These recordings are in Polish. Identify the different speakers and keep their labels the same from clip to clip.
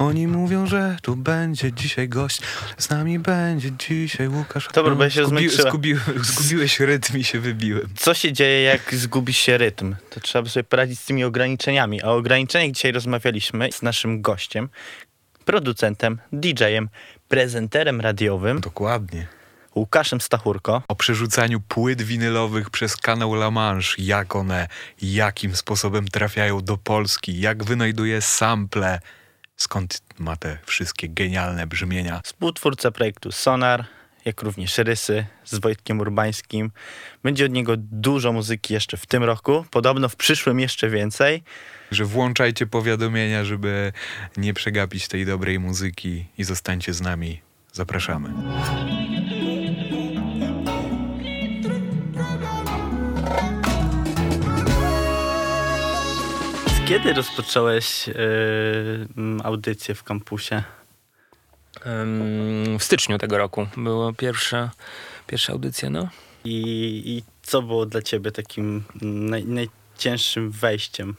Speaker 1: Oni mówią, że tu będzie dzisiaj gość, z nami będzie dzisiaj Łukasz.
Speaker 2: Dobra, bo ja się zmęczyłem.
Speaker 1: zgubi, Zgubiłeś rytm i się wybiłem.
Speaker 2: Co się dzieje, jak zgubi się rytm? To trzeba by sobie poradzić z tymi ograniczeniami. A o ograniczeniach dzisiaj rozmawialiśmy z naszym gościem, producentem, DJ-em, prezenterem radiowym,
Speaker 1: Dokładnie.
Speaker 2: Łukaszem Stachurko.
Speaker 1: O przerzucaniu płyt winylowych przez kanał La Manche, jak one, jakim sposobem trafiają do Polski, jak wynajduje sample, skąd ma te wszystkie genialne brzmienia.
Speaker 2: Współtwórca projektu Sonar, jak również Rysy z Wojtkiem Urbańskim. Będzie od niego dużo muzyki jeszcze w tym roku, podobno w przyszłym jeszcze więcej.
Speaker 1: Że włączajcie powiadomienia, żeby nie przegapić tej dobrej muzyki i zostańcie z nami. Zapraszamy.
Speaker 2: Kiedy rozpocząłeś yy, audycję w kampusie?
Speaker 3: Em, W styczniu tego roku była pierwsza, pierwsza audycja, no.
Speaker 2: I, I co było dla ciebie takim naj, najcięższym wejściem?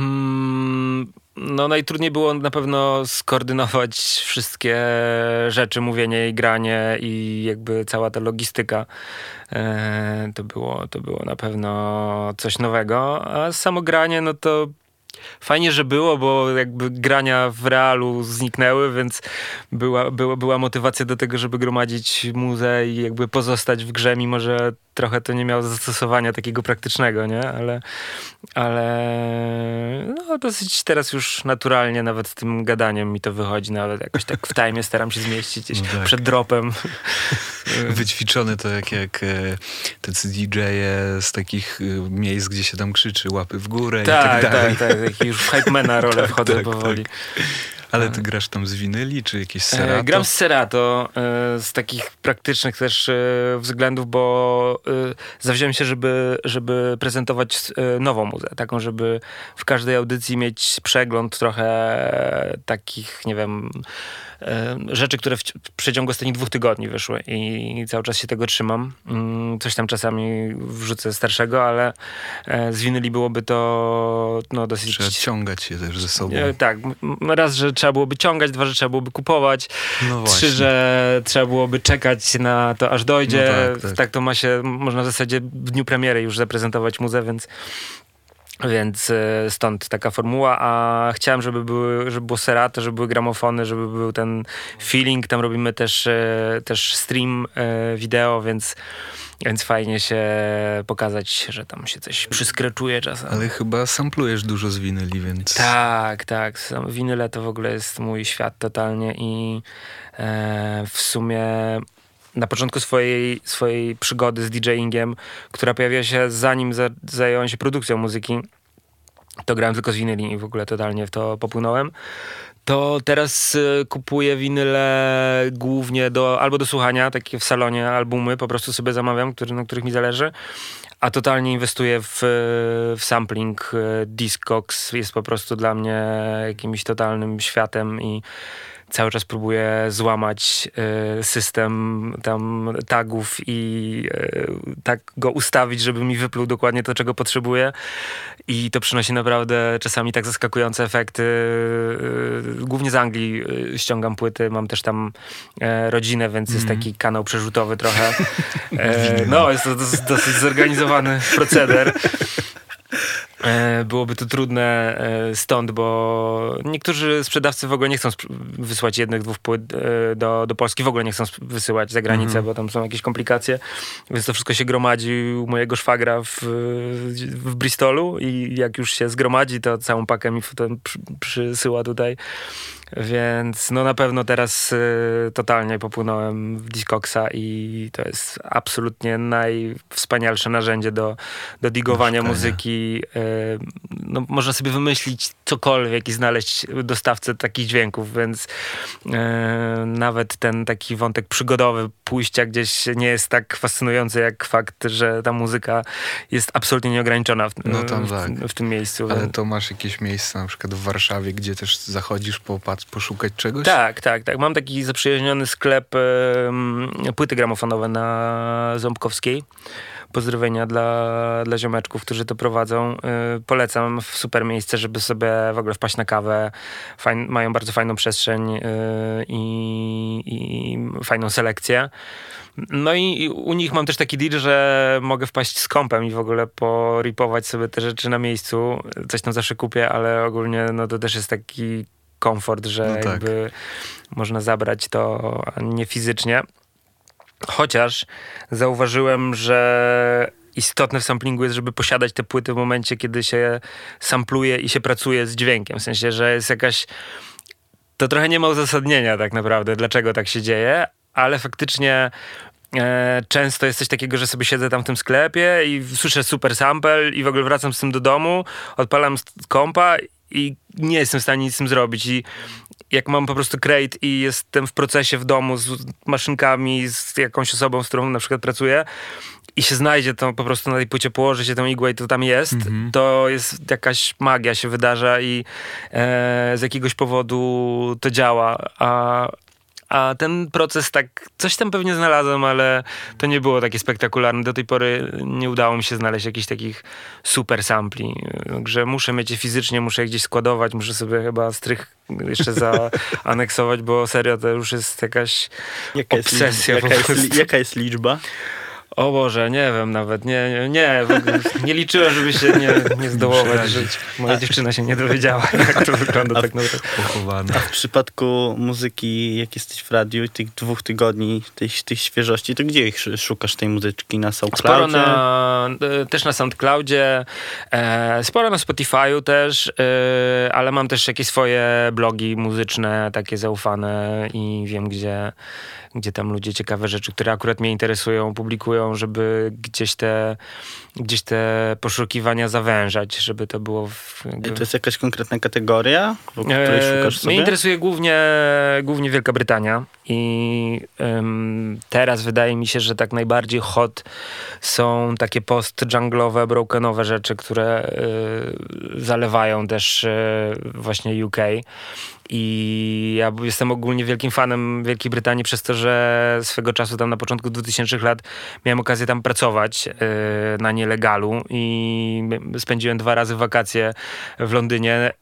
Speaker 3: Mm, No najtrudniej było na pewno skoordynować wszystkie rzeczy, mówienie i granie i jakby cała ta logistyka. E, to, było, to było na pewno coś nowego, a samo granie, no to fajnie, że było, bo jakby grania w realu zniknęły, więc była, była, była motywacja do tego, żeby gromadzić muzę i jakby pozostać w grze, mimo że trochę to nie miało zastosowania takiego praktycznego, nie? Ale, ale no dosyć teraz już naturalnie nawet z tym gadaniem mi to wychodzi, nawet jakoś tak w time staram się zmieścić gdzieś
Speaker 1: No tak.
Speaker 3: przed dropem.
Speaker 1: Wyćwiczone to jak, jak e, tacy DJ-e z takich e, miejsc, gdzie się tam krzyczy łapy w górę i tak
Speaker 3: tak,
Speaker 1: dalej.
Speaker 3: tak, tak, taki już w hypemana rolę
Speaker 1: Tak,
Speaker 3: wchodzę
Speaker 1: tak,
Speaker 3: powoli.
Speaker 1: Ale ty grasz tam z winyli, czy jakieś
Speaker 3: E,
Speaker 1: serato?
Speaker 3: Gram z Serato, e, z takich praktycznych też e, względów, bo zawziąłem się, żeby, żeby prezentować nową muzę, taką, żeby w każdej audycji mieć przegląd trochę takich, nie wiem, rzeczy, które w przeciągu ostatnich dwóch tygodni wyszły i cały czas się tego trzymam. Mm, Coś tam czasami wrzucę starszego, ale z winyli byłoby to no, dosyć...
Speaker 1: Trzeba ciągać się też ze sobą.
Speaker 3: Tak, raz, że trzeba byłoby ciągać, dwa, że trzeba byłoby kupować,
Speaker 1: No
Speaker 3: trzy, że trzeba byłoby czekać na to, aż dojdzie.
Speaker 1: No tak,
Speaker 3: tak,
Speaker 1: tak.
Speaker 3: to ma się, można w zasadzie w dniu premiery już zaprezentować muzę, więc, więc e, stąd taka formuła, a chciałem, żeby, były, żeby było serato, żeby były gramofony, żeby był ten feeling, tam robimy też, e, też stream e, wideo, więc więc fajnie się pokazać, że tam się coś przyskreczuje czasem.
Speaker 1: Ale chyba samplujesz dużo z winyli, więc...
Speaker 3: Tak, tak. Winyle to w ogóle jest mój świat totalnie i w sumie na początku swojej, swojej przygody z DJingiem, która pojawiła się zanim za, zająłem się produkcją muzyki, to grałem tylko z winyli i w ogóle totalnie w to popłynąłem. To teraz y, kupuję winyle głównie do, albo do słuchania, takie w salonie albumy, po prostu sobie zamawiam, który, na których mi zależy. A totalnie inwestuję w, w sampling. y, Discogs jest po prostu dla mnie jakimś totalnym światem i cały czas próbuję złamać y, system tam tagów i y, tak go ustawić, żeby mi wypluł dokładnie to, czego potrzebuję. I to przynosi naprawdę czasami tak zaskakujące efekty. Y, Głównie z Anglii ściągam płyty, mam też tam e, rodzinę, więc jest taki kanał przerzutowy trochę. E, no, jest to dos- dosyć zorganizowany proceder. E, Byłoby to trudne e, stąd, bo niektórzy sprzedawcy w ogóle nie chcą wysłać jednych, dwóch płyt e, do, do Polski, w ogóle nie chcą wysyłać za granicę, bo tam są jakieś komplikacje, więc to wszystko się gromadzi u mojego szwagra w, w Bristolu i jak już się zgromadzi, to całą pakę mi potem przy, przysyła tutaj. Więc no na pewno teraz y, totalnie popłynąłem w Discogsa i to jest absolutnie najwspanialsze narzędzie do, do digowania muzyki. Y, no, można sobie wymyślić cokolwiek i znaleźć dostawcę takich dźwięków, więc y, nawet ten taki wątek przygodowy pójścia gdzieś nie jest tak fascynujący jak fakt, że ta muzyka jest absolutnie nieograniczona w,
Speaker 1: No tam
Speaker 3: w,
Speaker 1: tak.
Speaker 3: w tym miejscu.
Speaker 1: Ale to masz jakieś miejsce na przykład w Warszawie, gdzie też zachodzisz popatrz, poszukać czegoś?
Speaker 3: Tak, tak, tak. Mam taki zaprzyjaźniony sklep płyty gramofonowe na Ząbkowskiej. Pozdrowienia dla, dla ziomeczków, którzy to prowadzą. Y, polecam w super miejsce, żeby sobie w ogóle wpaść na kawę. Fajn, mają bardzo fajną przestrzeń y, i, i fajną selekcję. No i u nich mam też taki deal, że mogę wpaść z kompem i w ogóle poripować sobie te rzeczy na miejscu. Coś tam zawsze kupię, ale ogólnie no to też jest taki komfort, że
Speaker 1: No tak.
Speaker 3: jakby można zabrać to nie fizycznie. Chociaż zauważyłem, że istotne w samplingu jest, żeby posiadać te płyty w momencie, kiedy się sampluje i się pracuje z dźwiękiem. W sensie, że jest jakaś. To trochę nie ma uzasadnienia tak naprawdę, dlaczego tak się dzieje, ale faktycznie e, często jest coś takiego, że sobie siedzę tam w tym sklepie i słyszę super sample i w ogóle wracam z tym do domu, odpalam kompa i nie jestem w stanie nic z tym zrobić i jak mam po prostu crate i jestem w procesie w domu z maszynkami, z jakąś osobą, z którą na przykład pracuję i się znajdzie to po prostu na tej płycie, położy się tą igłę i to tam jest, to jest jakaś magia się wydarza i e, z jakiegoś powodu to działa, a a ten proces tak, coś tam pewnie znalazłem, ale to nie było takie spektakularne. Do tej pory nie udało mi się znaleźć jakichś takich super sampli. Także muszę mieć je fizycznie, muszę je gdzieś składować, muszę sobie chyba strych jeszcze zaaneksować, bo serio to już jest jakaś
Speaker 2: Jaka jest,
Speaker 3: obsesja
Speaker 2: jaka,
Speaker 3: po
Speaker 2: jest, jaka jest liczba?
Speaker 3: O Boże, nie wiem nawet, nie, nie, nie, liczyłem, żeby się nie, nie zdołować, że
Speaker 1: Przerazić.
Speaker 3: moja dziewczyna się nie dowiedziała, jak to wygląda tak naprawdę.
Speaker 2: A w przypadku muzyki, jak jesteś w radiu, tych dwóch tygodni, tej, tej świeżości, to gdzie ich szukasz tej muzyczki? Na
Speaker 3: Sporo
Speaker 2: SoundCloudzie?
Speaker 3: na, e, też na SoundCloudzie, e, sporo na Spotify'u też, e, ale mam też jakieś swoje blogi muzyczne, takie zaufane i wiem, gdzie, gdzie tam ludzie ciekawe rzeczy, które akurat mnie interesują, publikują, żeby gdzieś te, gdzieś te poszukiwania zawężać, żeby to było w, jakby,
Speaker 2: To jest jakaś konkretna kategoria, wokół której
Speaker 3: Eee,
Speaker 2: szukasz sobie?
Speaker 3: Mnie interesuje głównie, głównie Wielka Brytania i em, teraz wydaje mi się, że tak najbardziej hot są takie post-junglowe, brokenowe rzeczy, które e, zalewają też e, właśnie UK. I ja jestem ogólnie wielkim fanem Wielkiej Brytanii przez to, że swego czasu tam na początku 2000 lat miałem okazję tam pracować e, na nielegalu i spędziłem dwa razy wakacje w Londynie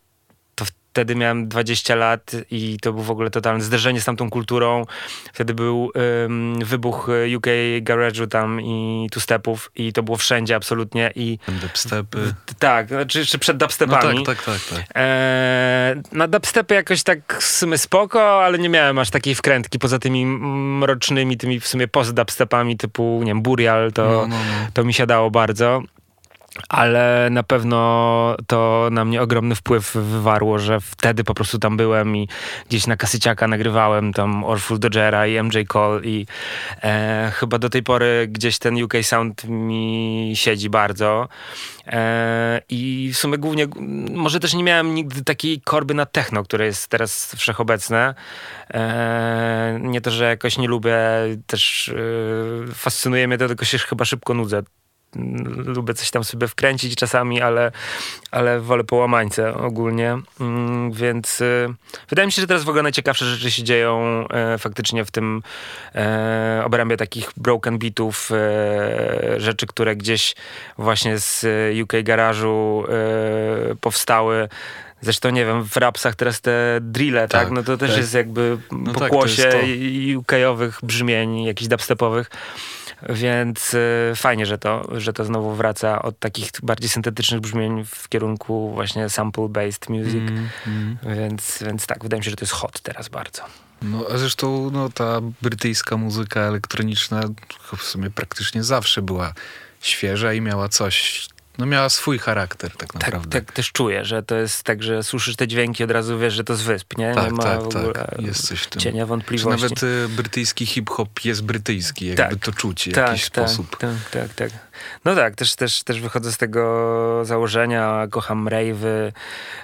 Speaker 3: wtedy miałem 20 lat i to był w ogóle totalne zderzenie z tamtą kulturą. Wtedy był ym, wybuch y, UK garage'u tam i tu stepów i to było wszędzie absolutnie i
Speaker 1: Dubstepy.
Speaker 3: tak, znaczy czy przed
Speaker 1: No
Speaker 3: dubstepami.
Speaker 1: tak, tak, tak, tak.
Speaker 3: Eee, na dubstepy jakoś tak w sumie spoko, ale nie miałem aż takiej wkrętki poza tymi mrocznymi, tymi w sumie post-dubstepami typu, nie wiem, Burial, to,
Speaker 1: No, no, no.
Speaker 3: to mi siadało bardzo. Ale na pewno to na mnie ogromny wpływ wywarło, że wtedy po prostu tam byłem i gdzieś na kasyciaka nagrywałem tam Orful Dodgera i MJ Cole i e, chyba do tej pory gdzieś ten UK Sound mi siedzi bardzo. E, I w sumie głównie, może też nie miałem nigdy takiej korby na techno, które jest teraz wszechobecne. E, nie to, że jakoś nie lubię, też e, fascynuje mnie to, tylko się chyba szybko nudzę. Lubię coś tam sobie wkręcić czasami, ale, ale wolę połamańce ogólnie. Mm, Więc y, wydaje mi się, że teraz w ogóle najciekawsze rzeczy się dzieją e, faktycznie w tym e, obrębie takich broken beatów, e, rzeczy, które gdzieś właśnie z e, UK garażu powstały. Zresztą nie wiem, w rapsach teraz te drille, tak?
Speaker 1: Tak,
Speaker 3: No to też
Speaker 2: tak.
Speaker 3: jest jakby
Speaker 1: No tak,
Speaker 3: pokłosie i- UK-owych brzmień, jakichś dubstepowych. Więc y, fajnie, że to, że to znowu wraca od takich bardziej syntetycznych brzmień w kierunku właśnie sample-based music.
Speaker 1: Mm, mm.
Speaker 3: Więc, więc tak, wydaje mi się, że to jest hot teraz bardzo.
Speaker 1: No, a zresztą no, ta brytyjska muzyka elektroniczna w sumie praktycznie zawsze była świeża i miała coś, no miała swój charakter tak
Speaker 3: Tak,
Speaker 1: naprawdę.
Speaker 3: tak też czuję, że to jest tak, że słyszysz te dźwięki, od razu wiesz, że to z wysp, nie? nie
Speaker 1: tak,
Speaker 3: ma
Speaker 1: tak,
Speaker 3: w ogóle
Speaker 1: tak. Jest coś w tym.
Speaker 3: cienia wątpliwości.
Speaker 1: nawet y, brytyjski hip-hop jest brytyjski, jakby
Speaker 3: Tak,
Speaker 1: to czuć w
Speaker 3: tak,
Speaker 1: jakiś
Speaker 3: tak,
Speaker 1: sposób.
Speaker 3: Tak, tak, tak. No tak, też, też, też wychodzę z tego założenia, kocham rave'y,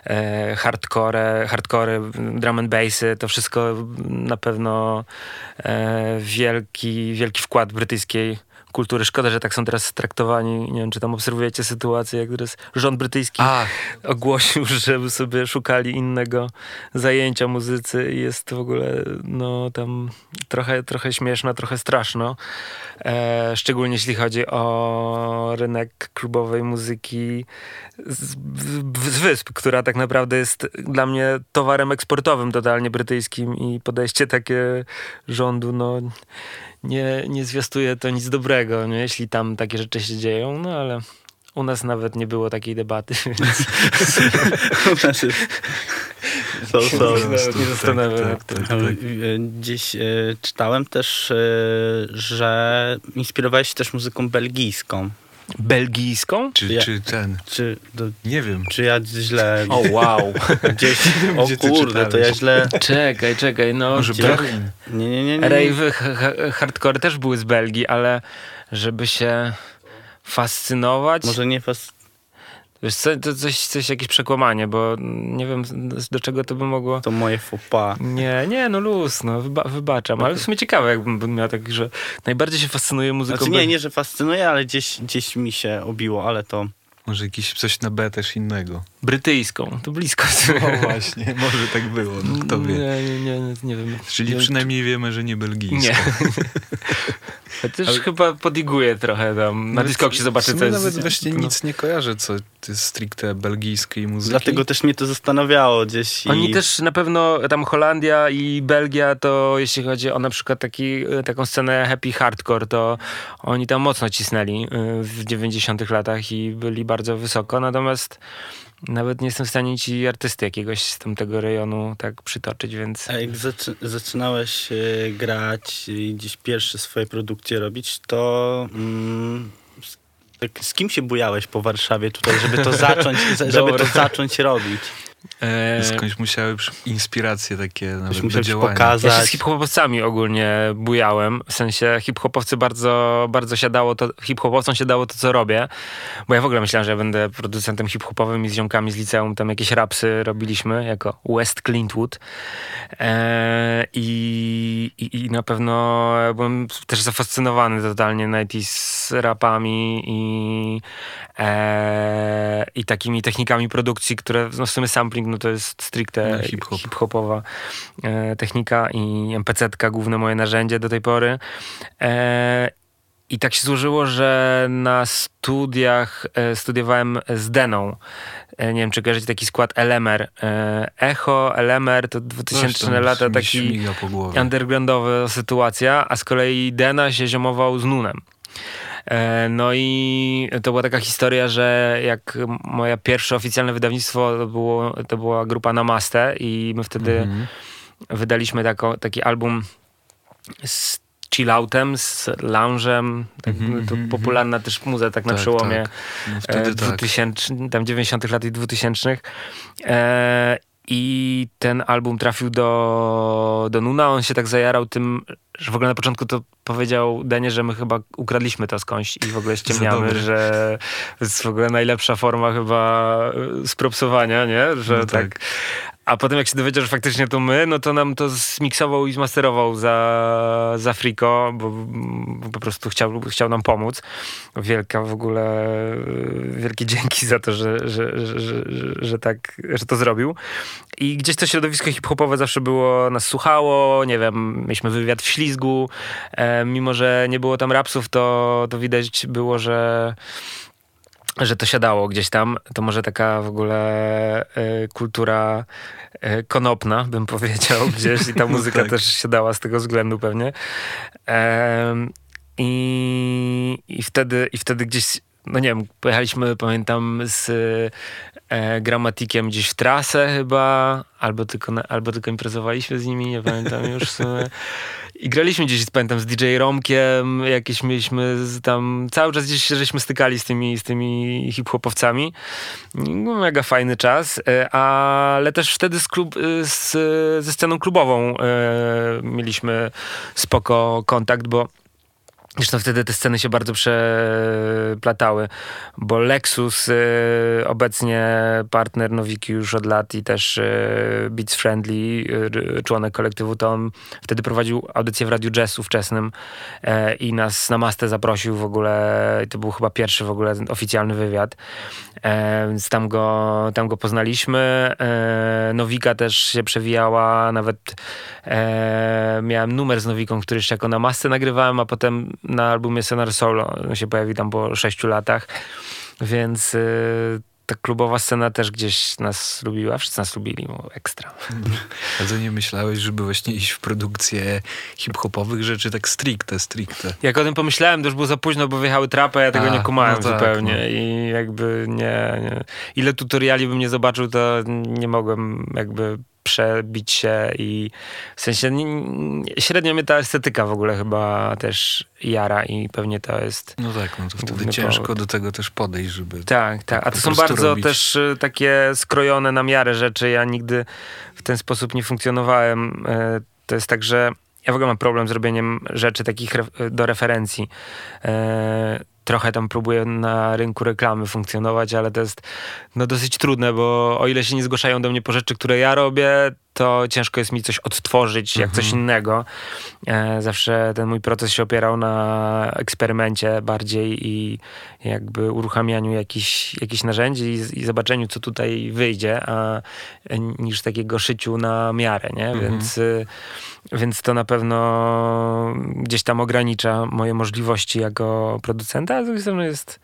Speaker 3: e, hardcore, hardcore, drum and bassy, to wszystko na pewno e, wielki, wielki wkład brytyjskiej kultury. Szkoda, że tak są teraz traktowani. Nie wiem, czy tam obserwujecie sytuację, jak teraz rząd brytyjski
Speaker 1: A,
Speaker 3: ogłosił, żeby sobie szukali innego zajęcia muzycy i jest w ogóle no tam trochę, trochę śmieszno, trochę straszno. E, szczególnie jeśli chodzi o rynek klubowej muzyki z, z wysp, która tak naprawdę jest dla mnie towarem eksportowym totalnie brytyjskim i podejście takie rządu, no nie, nie zwiastuje to nic dobrego, nie? jeśli tam takie rzeczy się dzieją, no ale u nas nawet nie było takiej debaty, więc
Speaker 2: Znaczy, są,
Speaker 3: nie zastanawiam
Speaker 2: Gdzieś czytałem też, e, że inspirowałeś się też muzyką belgijską.
Speaker 3: Belgijską?
Speaker 1: czy,
Speaker 2: Ja-
Speaker 1: czy ten,
Speaker 2: Czy, do,
Speaker 1: nie wiem.
Speaker 2: czy ja źle
Speaker 3: O wow.
Speaker 2: gdzieś... O
Speaker 1: Gdzie
Speaker 2: kurde, to ja źle...
Speaker 3: czekaj, czekaj, no
Speaker 1: Może
Speaker 3: gdzie-
Speaker 1: Berlin?
Speaker 2: Nie, nie, nie. nie.
Speaker 3: Ha- hardcore też były z Belgii, ale żeby się fascynować,
Speaker 2: Może nie fas...
Speaker 3: wiesz co, to coś, coś jakieś przekłamanie, bo nie wiem do czego to by mogło...
Speaker 2: To moje faux pas.
Speaker 3: Nie, nie, no luz, no wyba wybaczam, ale w sumie ciekawe jakbym bym miał tak, że najbardziej się fascynuję muzyką
Speaker 2: Znaczy nie, nie, że fascynuje, ale gdzieś, gdzieś mi się obiło, ale to...
Speaker 1: Może jakiś coś na B też innego.
Speaker 3: brytyjską, to blisko.
Speaker 1: O właśnie, może tak było, no kto wie.
Speaker 3: Nie, nie, nie, nie, nie wiem.
Speaker 1: Czyli
Speaker 3: nie,
Speaker 1: przynajmniej wiemy, że nie belgijska.
Speaker 3: Nie. Chociaż
Speaker 1: Ale-
Speaker 3: chyba podiguję trochę tam. Na Discogsie zobaczę, co jest.
Speaker 1: nawet właśnie
Speaker 3: no.
Speaker 1: nic nie kojarzę, co jest stricte belgijskiej muzyki.
Speaker 2: Dlatego też mnie to zastanawiało gdzieś. I...
Speaker 3: Oni też na pewno, tam Holandia i Belgia, to jeśli chodzi o na przykład taki, taką scenę happy hardcore, to oni tam mocno cisnęli y, w 90 latach i byli bardzo wysoko, natomiast nawet nie jestem w stanie ci artysty jakiegoś z tamtego rejonu tak przytoczyć, więc...
Speaker 2: A jak zaczy- zaczynałeś e, grać i gdzieś pierwsze swoje produkcje robić, to mm, z, tak, kim się bujałeś po Warszawie tutaj, żeby to zacząć, za- żeby to zacząć robić?
Speaker 3: E,
Speaker 1: Skądś musiały inspiracje takie nawet do
Speaker 2: ci
Speaker 1: działania.
Speaker 2: pokazać.
Speaker 3: Ja się z hip-hopowcami ogólnie bujałem. W sensie hip-hopowcy bardzo, bardzo siadało to, hip-hopowcom się dało to, co robię. Bo ja w ogóle myślałem, że ja będę producentem hip-hopowym i z ziomkami z liceum tam jakieś rapsy robiliśmy jako West Clintwood. E, i, i, I na pewno byłem też zafascynowany totalnie 90s rapami i, e, i takimi technikami produkcji, które no w sumie sampling no to jest stricte
Speaker 1: No, hip-hop.
Speaker 3: hip-hopowa e, technika i MPC-tka główne moje narzędzie do tej pory. E, I tak się złożyło, że na studiach e, studiowałem z Deną. Nie wiem, czy kojarzycie taki skład Elemer. Echo, Elemer to
Speaker 1: Coś
Speaker 3: 2000
Speaker 1: tam
Speaker 3: lata, taki undergroundowa sytuacja, a z kolei Dena się ziomował z Nunem. E, No i to była taka historia, że jak moje pierwsze oficjalne wydawnictwo to, było, to była grupa Namaste i my wtedy
Speaker 1: Mhm.
Speaker 3: wydaliśmy tako, taki album z chilloutem, z lounge'em, tak,
Speaker 1: Mhm,
Speaker 3: to
Speaker 1: mhm,
Speaker 3: popularna też muza tak na
Speaker 1: Tak,
Speaker 3: przełomie
Speaker 1: tak. No wtedy
Speaker 3: e,
Speaker 1: tak.
Speaker 3: 2000, tam 90 lat i 2000 e, i ten album trafił do, do Nuna, on się tak zajarał tym, że w ogóle na początku to powiedział Denie, że my chyba ukradliśmy to skądś i w ogóle ściemniamy, że to jest w ogóle najlepsza forma chyba e, spropsowania, nie? Że
Speaker 1: No
Speaker 3: tak.
Speaker 1: tak.
Speaker 3: A potem jak się dowiedział, że faktycznie to my, no to nam to zmiksował i zmasterował za, za Frico, bo, bo po prostu chciał, chciał nam pomóc. Wielka w ogóle, wielkie dzięki za to, że, że, że, że, że tak, że to zrobił. I gdzieś to środowisko hip-hopowe zawsze było, nas słuchało, nie wiem, mieliśmy wywiad w Ślizgu, e, mimo że nie było tam rapsów, to, to widać było, że że to siadało gdzieś tam, to może taka w ogóle e, kultura e, konopna, bym powiedział, gdzieś i ta muzyka
Speaker 1: tak.
Speaker 3: też siadała z tego względu pewnie. I, i, wtedy, I wtedy gdzieś, no nie wiem, pojechaliśmy, pamiętam, z e, gramatikiem gdzieś w trasę chyba, albo tylko, na, albo tylko imprezowaliśmy z nimi, nie pamiętam już. I graliśmy gdzieś, pamiętam, z DJ Romkiem, jakieś mieliśmy tam, cały czas gdzieś żeśmy stykali z tymi, z tymi hip-hopowcami. No, mega fajny czas, e, ale też wtedy z klub, e, z, ze sceną klubową mieliśmy spoko kontakt, bo Zresztą wtedy te sceny się bardzo przeplatały, bo Lexus, y, obecnie partner Nowiki już od lat i też y, Beats Friendly, y, członek kolektywu, to on wtedy prowadził audycję w Radiu Jazz ówczesnym e, i nas na mastę zaprosił w ogóle, to był chyba pierwszy w ogóle oficjalny wywiad, e, więc tam go, tam go poznaliśmy. E, Nowika też się przewijała, nawet miałem numer z Nowiką, który jeszcze jako na masce nagrywałem, a potem na albumie Senar Solo się pojawi tam po sześciu latach, więc y, ta klubowa scena też gdzieś nas lubiła, wszyscy nas lubili, bo ekstra.
Speaker 1: A nie myślałeś, żeby właśnie iść w produkcję hip-hopowych rzeczy tak stricte, stricte?
Speaker 3: Jak o tym pomyślałem, to już było za późno, bo wyjechały trapy, ja tego
Speaker 1: A,
Speaker 3: nie kumałem
Speaker 1: no tak,
Speaker 3: zupełnie
Speaker 1: no.
Speaker 3: i jakby nie, nie. Ile tutoriali bym nie zobaczył, to nie mogłem jakby przebić się i w sensie średnio mnie ta estetyka w ogóle chyba też jara i pewnie to jest
Speaker 1: No tak, no to wtedy ciężko
Speaker 3: powód.
Speaker 1: do tego też podejść, żeby...
Speaker 3: Tak, tak. A
Speaker 1: po
Speaker 3: to są bardzo
Speaker 1: robić.
Speaker 3: też y, takie skrojone na miarę rzeczy. Ja nigdy w ten sposób nie funkcjonowałem. E, To jest tak, że ja w ogóle mam problem z robieniem rzeczy takich do referencji. Trochę tam próbuję na rynku reklamy funkcjonować, ale to jest no, dosyć trudne, bo o ile się nie zgłaszają do mnie po rzeczy, które ja robię, to ciężko jest mi coś odtworzyć jak coś innego. E, Zawsze ten mój proces się opierał na eksperymencie bardziej i jakby uruchamianiu jakichś, jakichś narzędzi i, i zobaczeniu, co tutaj wyjdzie, a, niż takiego szyciu na miarę, nie? Więc, y, więc to na pewno gdzieś tam ogranicza moje możliwości jako producenta, a z drugiej strony jest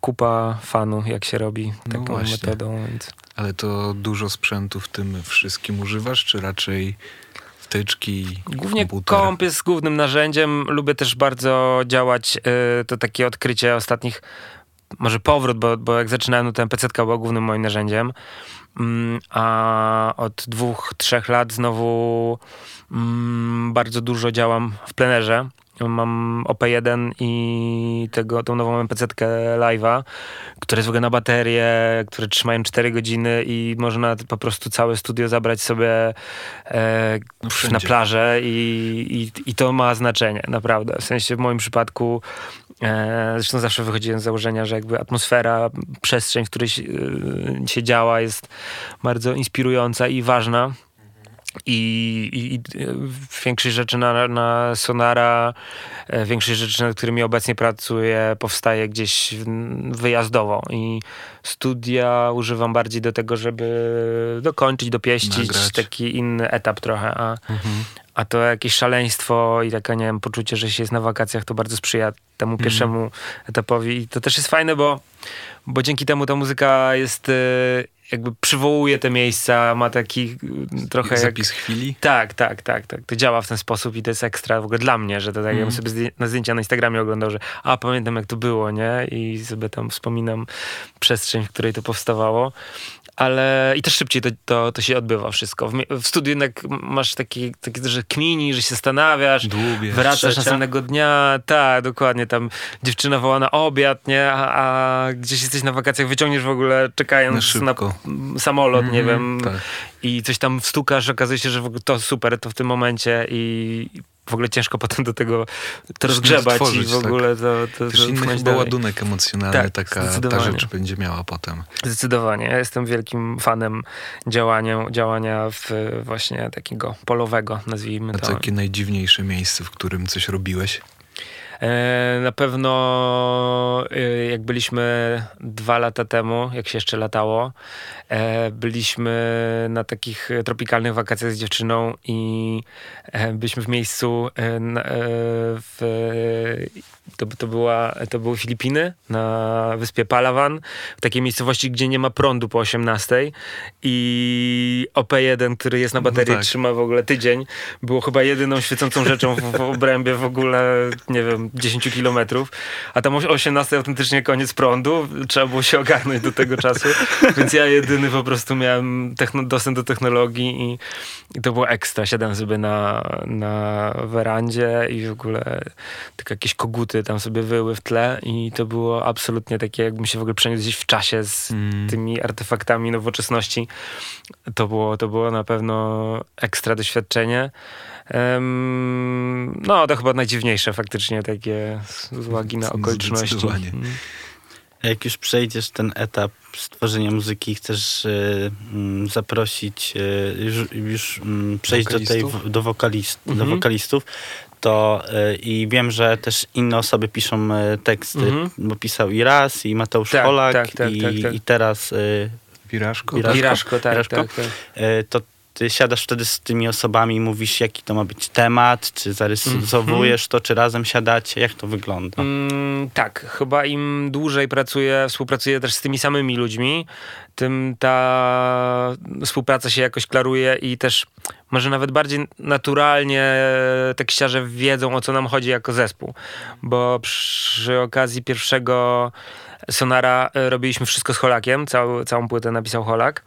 Speaker 3: kupa fanu, jak się robi
Speaker 1: No
Speaker 3: taką
Speaker 1: właśnie.
Speaker 3: metodą, więc...
Speaker 1: Ale to dużo sprzętu w tym wszystkim używasz, czy raczej wtyczki,
Speaker 3: Głównie
Speaker 1: komputer?
Speaker 3: komp jest głównym narzędziem. Lubię też bardzo działać. y, To takie odkrycie ostatnich, może powrót, bo, bo jak zaczynałem, no to MPC była głównym moim narzędziem. Mm, A od dwóch, trzech lat znowu mm, bardzo dużo działam w plenerze. Mam OP1 i tego, tą nową MPC-kę live'a, które jest w ogóle na baterię, które trzymają 4 godziny i można po prostu całe studio zabrać sobie e,
Speaker 1: No
Speaker 3: na plażę i, i, i to ma znaczenie, naprawdę. W sensie w moim przypadku zresztą zawsze wychodziłem z założenia, że jakby atmosfera, przestrzeń, w której się, e, działa jest bardzo inspirująca i ważna. I, i, i większość rzeczy na, na Sonara, e, większość rzeczy, nad którymi obecnie pracuję, powstaje gdzieś wyjazdowo. I studia używam bardziej do tego, żeby dokończyć, dopieścić
Speaker 1: Nagrać.
Speaker 3: taki inny etap trochę. A,
Speaker 1: Mhm.
Speaker 3: a to jakieś szaleństwo i takie, nie wiem, poczucie, że się jest na wakacjach, to bardzo sprzyja temu
Speaker 1: Mhm.
Speaker 3: pierwszemu etapowi. I to też jest fajne, bo, bo dzięki temu ta muzyka jest, e, jakby przywołuje te miejsca, ma taki e, trochę jak...
Speaker 1: Zapis chwili?
Speaker 3: Tak, tak, tak, tak. To działa w ten sposób i to jest ekstra w ogóle dla mnie, że to tak jakbym sobie zdję- na zdjęcia na Instagramie oglądał, że a pamiętam jak to było, nie? I sobie tam wspominam przestrzeń, w której to powstawało. Ale i też szybciej to, to, to się odbywa wszystko. W, w studiu jednak masz taki, taki, że kmini, że się zastanawiasz, wracasz
Speaker 2: Trzecia.
Speaker 3: następnego dnia, tak, dokładnie, tam dziewczyna woła na obiad, nie? A, a gdzieś jesteś na wakacjach, wyciągniesz w ogóle
Speaker 1: Na
Speaker 3: czekając na, m, samolot, nie
Speaker 1: Mhm,
Speaker 3: wiem,
Speaker 1: tak.
Speaker 3: i coś tam wstukasz, okazuje się, że w ogóle to super, to w tym momencie i w ogóle ciężko potem do tego to rozgrzebać i w ogóle to, to,
Speaker 1: Też
Speaker 3: to
Speaker 1: inny chyba
Speaker 3: dalej.
Speaker 1: ładunek emocjonalny
Speaker 3: Tak,
Speaker 1: taka ta rzecz będzie miała potem.
Speaker 3: Zdecydowanie. Ja jestem wielkim fanem działania, działania w właśnie takiego polowego, nazwijmy
Speaker 1: A
Speaker 3: to.
Speaker 1: to jakie najdziwniejsze miejsce, w którym coś robiłeś?
Speaker 3: E, Na pewno e, jak byliśmy dwa lata temu, jak się jeszcze latało, e, byliśmy na takich tropikalnych wakacjach z dziewczyną i byliśmy w miejscu w, to, to, była, to były Filipiny na wyspie Palawan, w takiej miejscowości, gdzie nie ma prądu po 18 i OP1, który jest na baterii,
Speaker 1: tak.
Speaker 3: trzyma w ogóle tydzień, było chyba jedyną świecąc rzeczą w, w obrębie w ogóle, nie wiem, 10 kilometrów, a tam o 18 autentycznie koniec prądu, trzeba było się ogarnąć do tego czasu, więc ja jedyny po prostu miałem dostęp do technologii i, i to było ekstra. Siadałem sobie na, na werandzie i w ogóle tylko jakieś koguty tam sobie wyły w tle i to było absolutnie takie, jakbym się w ogóle przeniósł gdzieś w czasie z
Speaker 1: Mm.
Speaker 3: tymi artefaktami nowoczesności. To było, to było na pewno ekstra doświadczenie. Em, no, to chyba najdziwniejsze faktycznie, tak, z uwagi na okoliczności. Mm.
Speaker 2: A jak już przejdziesz ten etap stworzenia muzyki, chcesz y, mm, zaprosić, y, już, już mm, przejść do, tej,
Speaker 1: Wokalistów?
Speaker 2: do, wokalist, do
Speaker 3: Mhm.
Speaker 2: wokalistów, to y, i wiem, że też inne osoby piszą y, teksty,
Speaker 3: Mhm.
Speaker 2: bo pisał i raz, i Mateusz
Speaker 3: Tak,
Speaker 2: Polak,
Speaker 3: tak, tak,
Speaker 2: i,
Speaker 3: tak, tak.
Speaker 2: i teraz y,
Speaker 1: Wiraszko?
Speaker 2: Wiraszko?
Speaker 3: Wiraszko, tak,
Speaker 2: Wiraszko?
Speaker 3: tak, tak.
Speaker 2: y, to ty siadasz wtedy z tymi osobami i mówisz, jaki to ma być temat, czy zarysowujesz to, czy razem siadacie, jak to wygląda?
Speaker 3: Mm, tak, chyba im dłużej pracuję, współpracuję też z tymi samymi ludźmi, tym ta współpraca się jakoś klaruje i też może nawet bardziej naturalnie tekściarze wiedzą o co nam chodzi jako zespół. Bo przy okazji pierwszego Sonara e, robiliśmy wszystko z Holakiem, całą, całą płytę napisał Holak.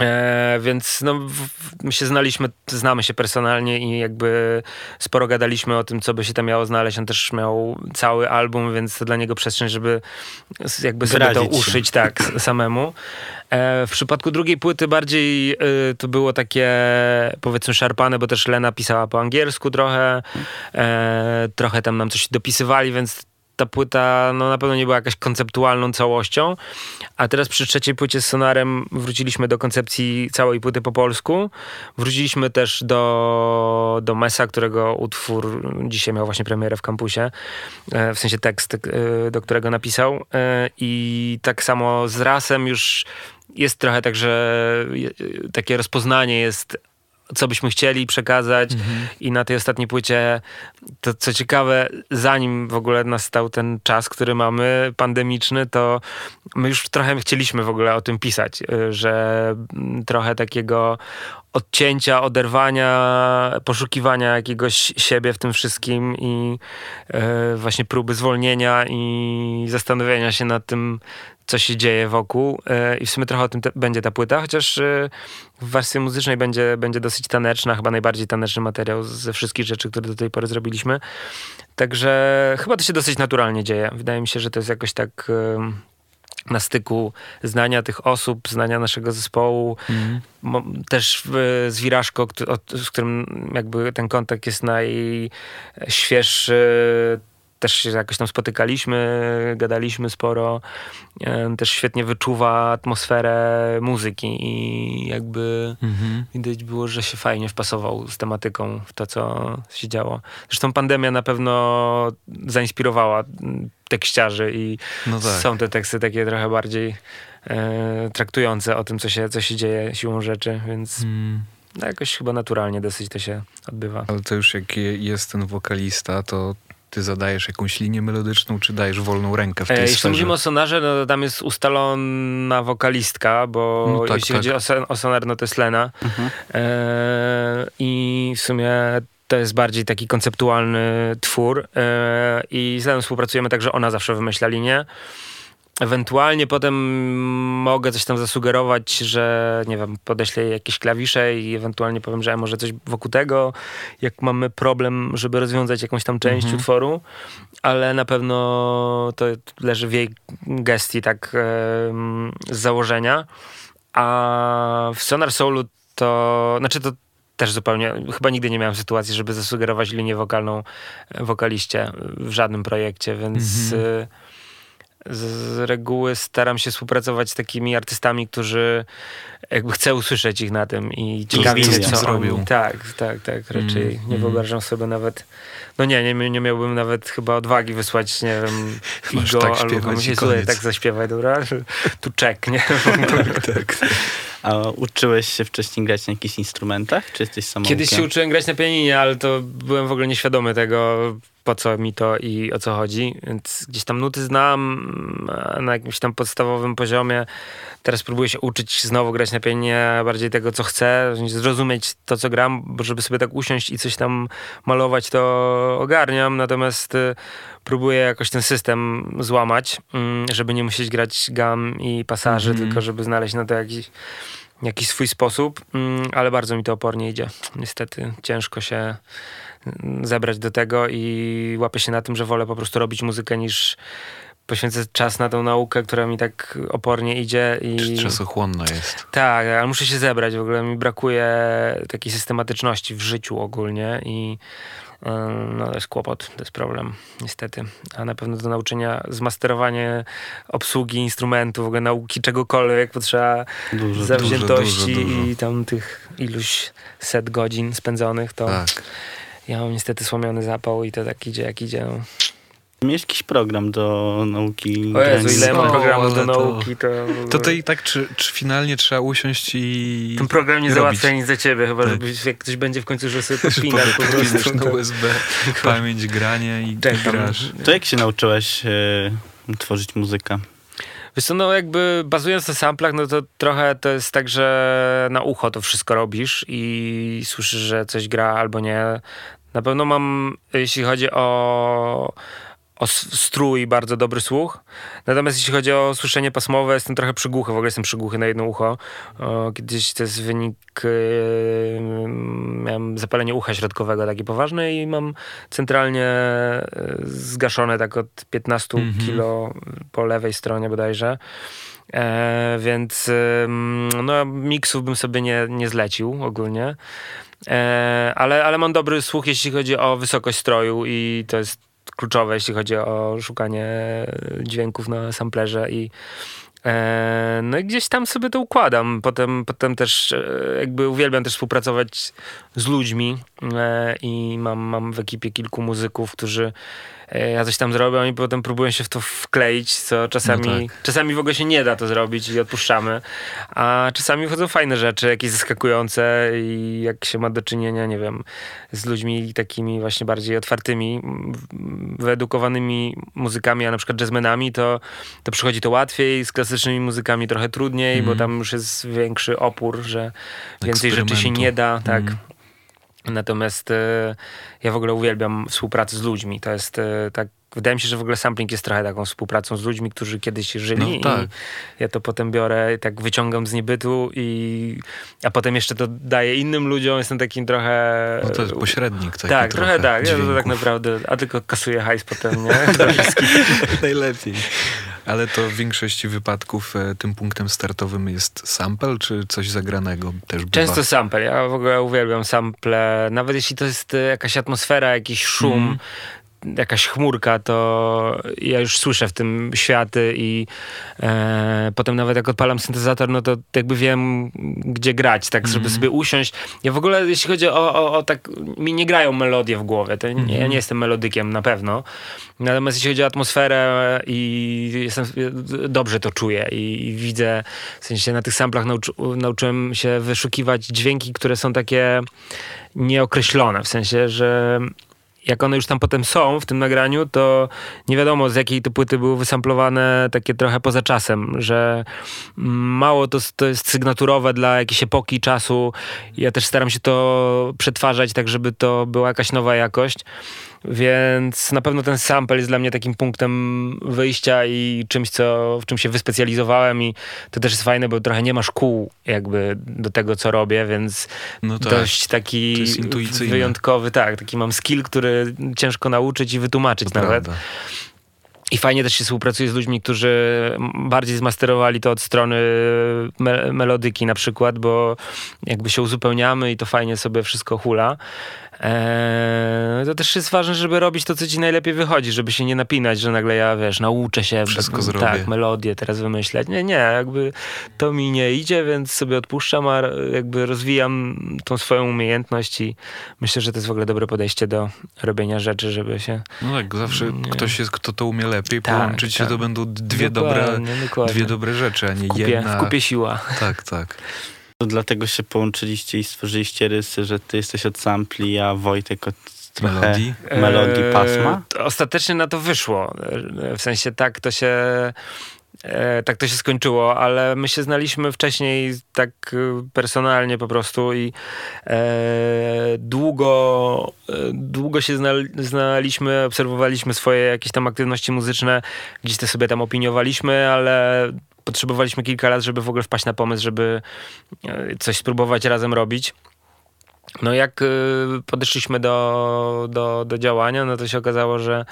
Speaker 3: E, więc no, my się znaliśmy, znamy się personalnie i jakby sporo gadaliśmy o tym, co by się tam miało znaleźć. On też miał cały album, więc to dla niego przestrzeń, żeby jakby sobie to
Speaker 2: Wyrazić się.
Speaker 3: uszyć tak samemu. E, w przypadku drugiej płyty bardziej y, to było takie powiedzmy szarpane, bo też Lena pisała po angielsku trochę, e, trochę tam nam coś dopisywali, więc ta płyta no, na pewno nie była jakaś konceptualną całością. A teraz przy trzeciej płycie z Sonarem wróciliśmy do koncepcji całej płyty po polsku. Wróciliśmy też do, do Mesa, którego utwór dzisiaj miał właśnie premierę w kampusie. E, w sensie tekst, e, do którego napisał. E, I tak samo z Rasem już jest trochę tak, że takie rozpoznanie jest co byśmy chcieli przekazać. I na tej ostatniej płycie to co ciekawe, zanim w ogóle nastał ten czas, który mamy, pandemiczny, to my już trochę chcieliśmy w ogóle o tym pisać, y, że mm, trochę takiego odcięcia, oderwania, poszukiwania jakiegoś siebie w tym wszystkim i e, właśnie próby zwolnienia i zastanowienia się nad tym, co się dzieje wokół. E, I w sumie trochę o tym te, będzie ta płyta, chociaż e, w wersji muzycznej będzie, będzie dosyć taneczna, chyba najbardziej taneczny materiał ze wszystkich rzeczy, które do tej pory zrobiliśmy. Także chyba to się dosyć naturalnie dzieje. Wydaje mi się, że to jest jakoś tak em, na styku znania tych osób, znania naszego zespołu. Mo- Też z Wiraszko, z którym jakby ten kontakt jest najświeższy. Też się jakoś tam spotykaliśmy, gadaliśmy sporo. Em, Też świetnie wyczuwa atmosferę muzyki i jakby
Speaker 1: Mhm.
Speaker 3: widać było, że się fajnie wpasował z tematyką w to, co się działo. Zresztą pandemia na pewno zainspirowała tekściarzy i
Speaker 1: No tak.
Speaker 3: są te teksty takie trochę bardziej e, traktujące o tym, co się, co się dzieje siłą rzeczy, więc
Speaker 1: Mm.
Speaker 3: no, jakoś chyba naturalnie dosyć to się odbywa.
Speaker 1: Ale to już jak je- jest ten wokalista, to ty zadajesz jakąś linię melodyczną, czy dajesz wolną rękę w tej
Speaker 3: E, jeśli
Speaker 1: sferze?
Speaker 3: mówimy o sonarze, no to tam jest ustalona wokalistka, bo
Speaker 1: No tak,
Speaker 3: jeśli
Speaker 1: tak.
Speaker 3: chodzi o, son- o sonar, no to jest Lena.
Speaker 2: Mhm.
Speaker 3: E, I w sumie to jest bardziej taki konceptualny twór. E, I z Leną współpracujemy tak, że ona zawsze wymyśla linię. Ewentualnie potem mogę coś tam zasugerować, że nie wiem, podeślę jakieś klawisze i ewentualnie powiem, że może coś wokół tego, jak mamy problem, żeby rozwiązać jakąś tam część
Speaker 1: Mhm.
Speaker 3: utworu, ale na pewno to leży w jej gestii tak z założenia. A w Sonar Soulu to, znaczy to też zupełnie, chyba nigdy nie miałem sytuacji, żeby zasugerować linię wokalną e, wokaliście w żadnym projekcie, więc
Speaker 1: Mhm.
Speaker 3: Z, z reguły staram się współpracować z takimi artystami, którzy jakby chcę usłyszeć ich na tym i ciekawi mnie, co
Speaker 1: zrobią.
Speaker 3: oni... Tak, tak, tak, raczej
Speaker 1: Mm,
Speaker 3: nie
Speaker 1: mm.
Speaker 3: wyobrażam sobie nawet, no nie, nie, nie miałbym nawet chyba odwagi wysłać, nie wiem,
Speaker 1: Masz
Speaker 3: Igo
Speaker 1: tak
Speaker 3: albo
Speaker 1: śpiewać
Speaker 3: komuś, słuchaj, tak zaśpiewaj, dobra? Tu czek, nie?
Speaker 1: tak, tak.
Speaker 2: A uczyłeś się wcześniej grać na jakichś instrumentach, czy jesteś samoukiem?
Speaker 3: Kiedyś się uczyłem grać na pianinie, ale to byłem w ogóle nieświadomy tego, po co mi to i o co chodzi. Więc gdzieś tam nuty znam a na jakimś tam podstawowym poziomie. Teraz próbuję się uczyć znowu grać na pianinie bardziej tego, co chcę, zrozumieć to, co gram, bo żeby sobie tak usiąść i coś tam malować, to ogarniam. Natomiast y, próbuję jakoś ten system złamać, mm, żeby nie musieć grać gam i pasaży,
Speaker 1: Mhm.
Speaker 3: tylko żeby znaleźć na to jakiś jakiś swój sposób, mm, ale bardzo mi to opornie idzie. Niestety ciężko się zebrać do tego i łapię się na tym, że wolę po prostu robić muzykę niż poświęcę czas na tą naukę, która mi tak opornie idzie i...
Speaker 1: Czasochłonna jest.
Speaker 3: Tak, ale muszę się zebrać. W ogóle mi brakuje takiej systematyczności w życiu ogólnie i no to jest kłopot, to jest problem, niestety. A na pewno do nauczenia, zmasterowanie obsługi instrumentu, w ogóle nauki czegokolwiek potrzeba zawziętości i tam tych iluś set godzin spędzonych, to tak. Ja mam niestety słomiony zapał i to tak idzie jak idzie. No.
Speaker 2: Miałeś jakiś program do nauki?
Speaker 3: O Jezu, ile mam programów do nauki, to...
Speaker 1: To, to i tak, czy, czy finalnie trzeba usiąść i
Speaker 3: Ten program nie załatwia nic za ciebie, chyba, tak. jak ktoś będzie w końcu, że sobie podpinasz po prostu.
Speaker 1: na USB, pamięć grania i Czekam. grasz.
Speaker 2: To jak się nauczyłeś e, tworzyć muzykę?
Speaker 3: Wiesz co, no jakby bazując na samplach, no to trochę to jest tak, że na ucho to wszystko robisz i słyszysz, że coś gra albo nie. Na pewno mam, jeśli chodzi o o strój bardzo dobry słuch. Natomiast jeśli chodzi o słyszenie pasmowe, jestem trochę przygłuchy, w ogóle jestem przygłuchy na jedno ucho. Kiedyś to jest wynik, yy, miałem zapalenie ucha środkowego takie poważne i mam centralnie e, zgaszone tak od 15 mm -hmm. kilo po lewej stronie bodajże. E, więc no, miksów bym sobie nie, nie zlecił ogólnie. E, ale, ale mam dobry słuch, jeśli chodzi o wysokość stroju i to jest kluczowe, jeśli chodzi o szukanie dźwięków na samplerze i e, no i gdzieś tam sobie to układam. Potem, potem też e, jakby uwielbiam też współpracować z ludźmi i mam, mam w ekipie kilku muzyków, którzy E, ja coś tam zrobię, oni potem próbują się w to wkleić, co czasami, no tak. czasami w ogóle się nie da to zrobić i odpuszczamy. A czasami wchodzą fajne rzeczy, jakieś zaskakujące i jak się ma do czynienia, nie wiem, z ludźmi takimi właśnie bardziej otwartymi, wyedukowanymi muzykami, a na przykład jazzmenami, to, to przychodzi to łatwiej, z klasycznymi muzykami trochę trudniej, mm. bo mhm. tam już jest większy opór, że więcej rzeczy się nie da, tak. Mm. Natomiast e, ja w ogóle uwielbiam współpracę z ludźmi. To jest e, tak wydaje mi się, że w ogóle sampling jest trochę taką współpracą z ludźmi, którzy kiedyś żyli. No, tak. I ja to potem biorę, tak wyciągam z niebytu i a potem jeszcze to daję innym ludziom. Jestem takim trochę...
Speaker 1: No to jest pośrednik. Taki
Speaker 3: tak,
Speaker 1: trochę,
Speaker 3: trochę tak. Ja to tak naprawdę, a tylko kasuję hajs potem, nie?
Speaker 1: Najlepiej. Ale to w większości wypadków e, tym punktem startowym jest sample, czy coś zagranego też bywa?
Speaker 3: Często sample. Ja w ogóle uwielbiam sample. Nawet jeśli to jest e, jakaś atmosfera, jakiś szum, mm jakaś chmurka, to ja już słyszę w tym światy i e, potem nawet jak odpalam syntezator, no to jakby wiem, gdzie grać, tak, żeby mm. sobie usiąść. Ja w ogóle, jeśli chodzi o, o, o, tak, mi nie grają melodie w głowie, to mm. ja mhm. nie jestem melodykiem na pewno, natomiast jeśli chodzi o atmosferę i jestem, dobrze to czuję i, i widzę, w sensie na tych samplach nauczy, nauczyłem się wyszukiwać dźwięki, które są takie nieokreślone, w sensie, że jak one już tam potem są w tym nagraniu, to nie wiadomo z jakiej to płyty były wysamplowane takie trochę poza czasem, że mało to, to jest sygnaturowe dla jakiejś epoki czasu. Ja też staram się to przetwarzać tak, żeby to była jakaś nowa jakość. Więc na pewno ten sample jest dla mnie takim punktem wyjścia i czymś, co, w czym się wyspecjalizowałem i to też jest fajne, bo trochę nie masz kół jakby do tego, co robię, więc no tak, dość taki wyjątkowy, tak, taki mam skill, który ciężko nauczyć i wytłumaczyć to nawet. Prawda. I fajnie też się współpracuje z ludźmi, którzy bardziej zmasterowali to od strony me melodyki na przykład, bo jakby się uzupełniamy i to fajnie sobie wszystko hula. Eee, to też jest ważne, żeby robić to, co ci najlepiej wychodzi, żeby się nie napinać, że nagle ja, wiesz, nauczę się
Speaker 1: Wszystko
Speaker 3: tak,
Speaker 1: zrobię.
Speaker 3: tak, melodię teraz wymyślać. Nie, nie, jakby to mi nie idzie, więc sobie odpuszczam, a jakby rozwijam tą swoją umiejętność i myślę, że to jest w ogóle dobre podejście do robienia rzeczy, żeby się...
Speaker 1: No tak, zawsze nie. ktoś jest, kto to umie lepiej, tak, połączyć tak. się to będą dwie dobre, dwie dobre rzeczy, a nie
Speaker 3: kupie,
Speaker 1: jedna.
Speaker 3: W kupie siła.
Speaker 1: Tak, tak.
Speaker 2: To dlatego się połączyliście i stworzyliście rysy, że ty jesteś od sampli, a Wojtek od trochę melodii, melodii pasma?
Speaker 3: Eee, ostatecznie na to wyszło. W sensie tak to się e, tak to się skończyło, ale my się znaliśmy wcześniej tak personalnie po prostu i e, długo, e, długo się znaliśmy, obserwowaliśmy swoje jakieś tam aktywności muzyczne, gdzieś te sobie tam opiniowaliśmy, ale potrzebowaliśmy kilka lat, żeby w ogóle wpaść na pomysł, żeby e, coś spróbować razem robić. No jak y, podeszliśmy do, do, do działania, no to się okazało, że,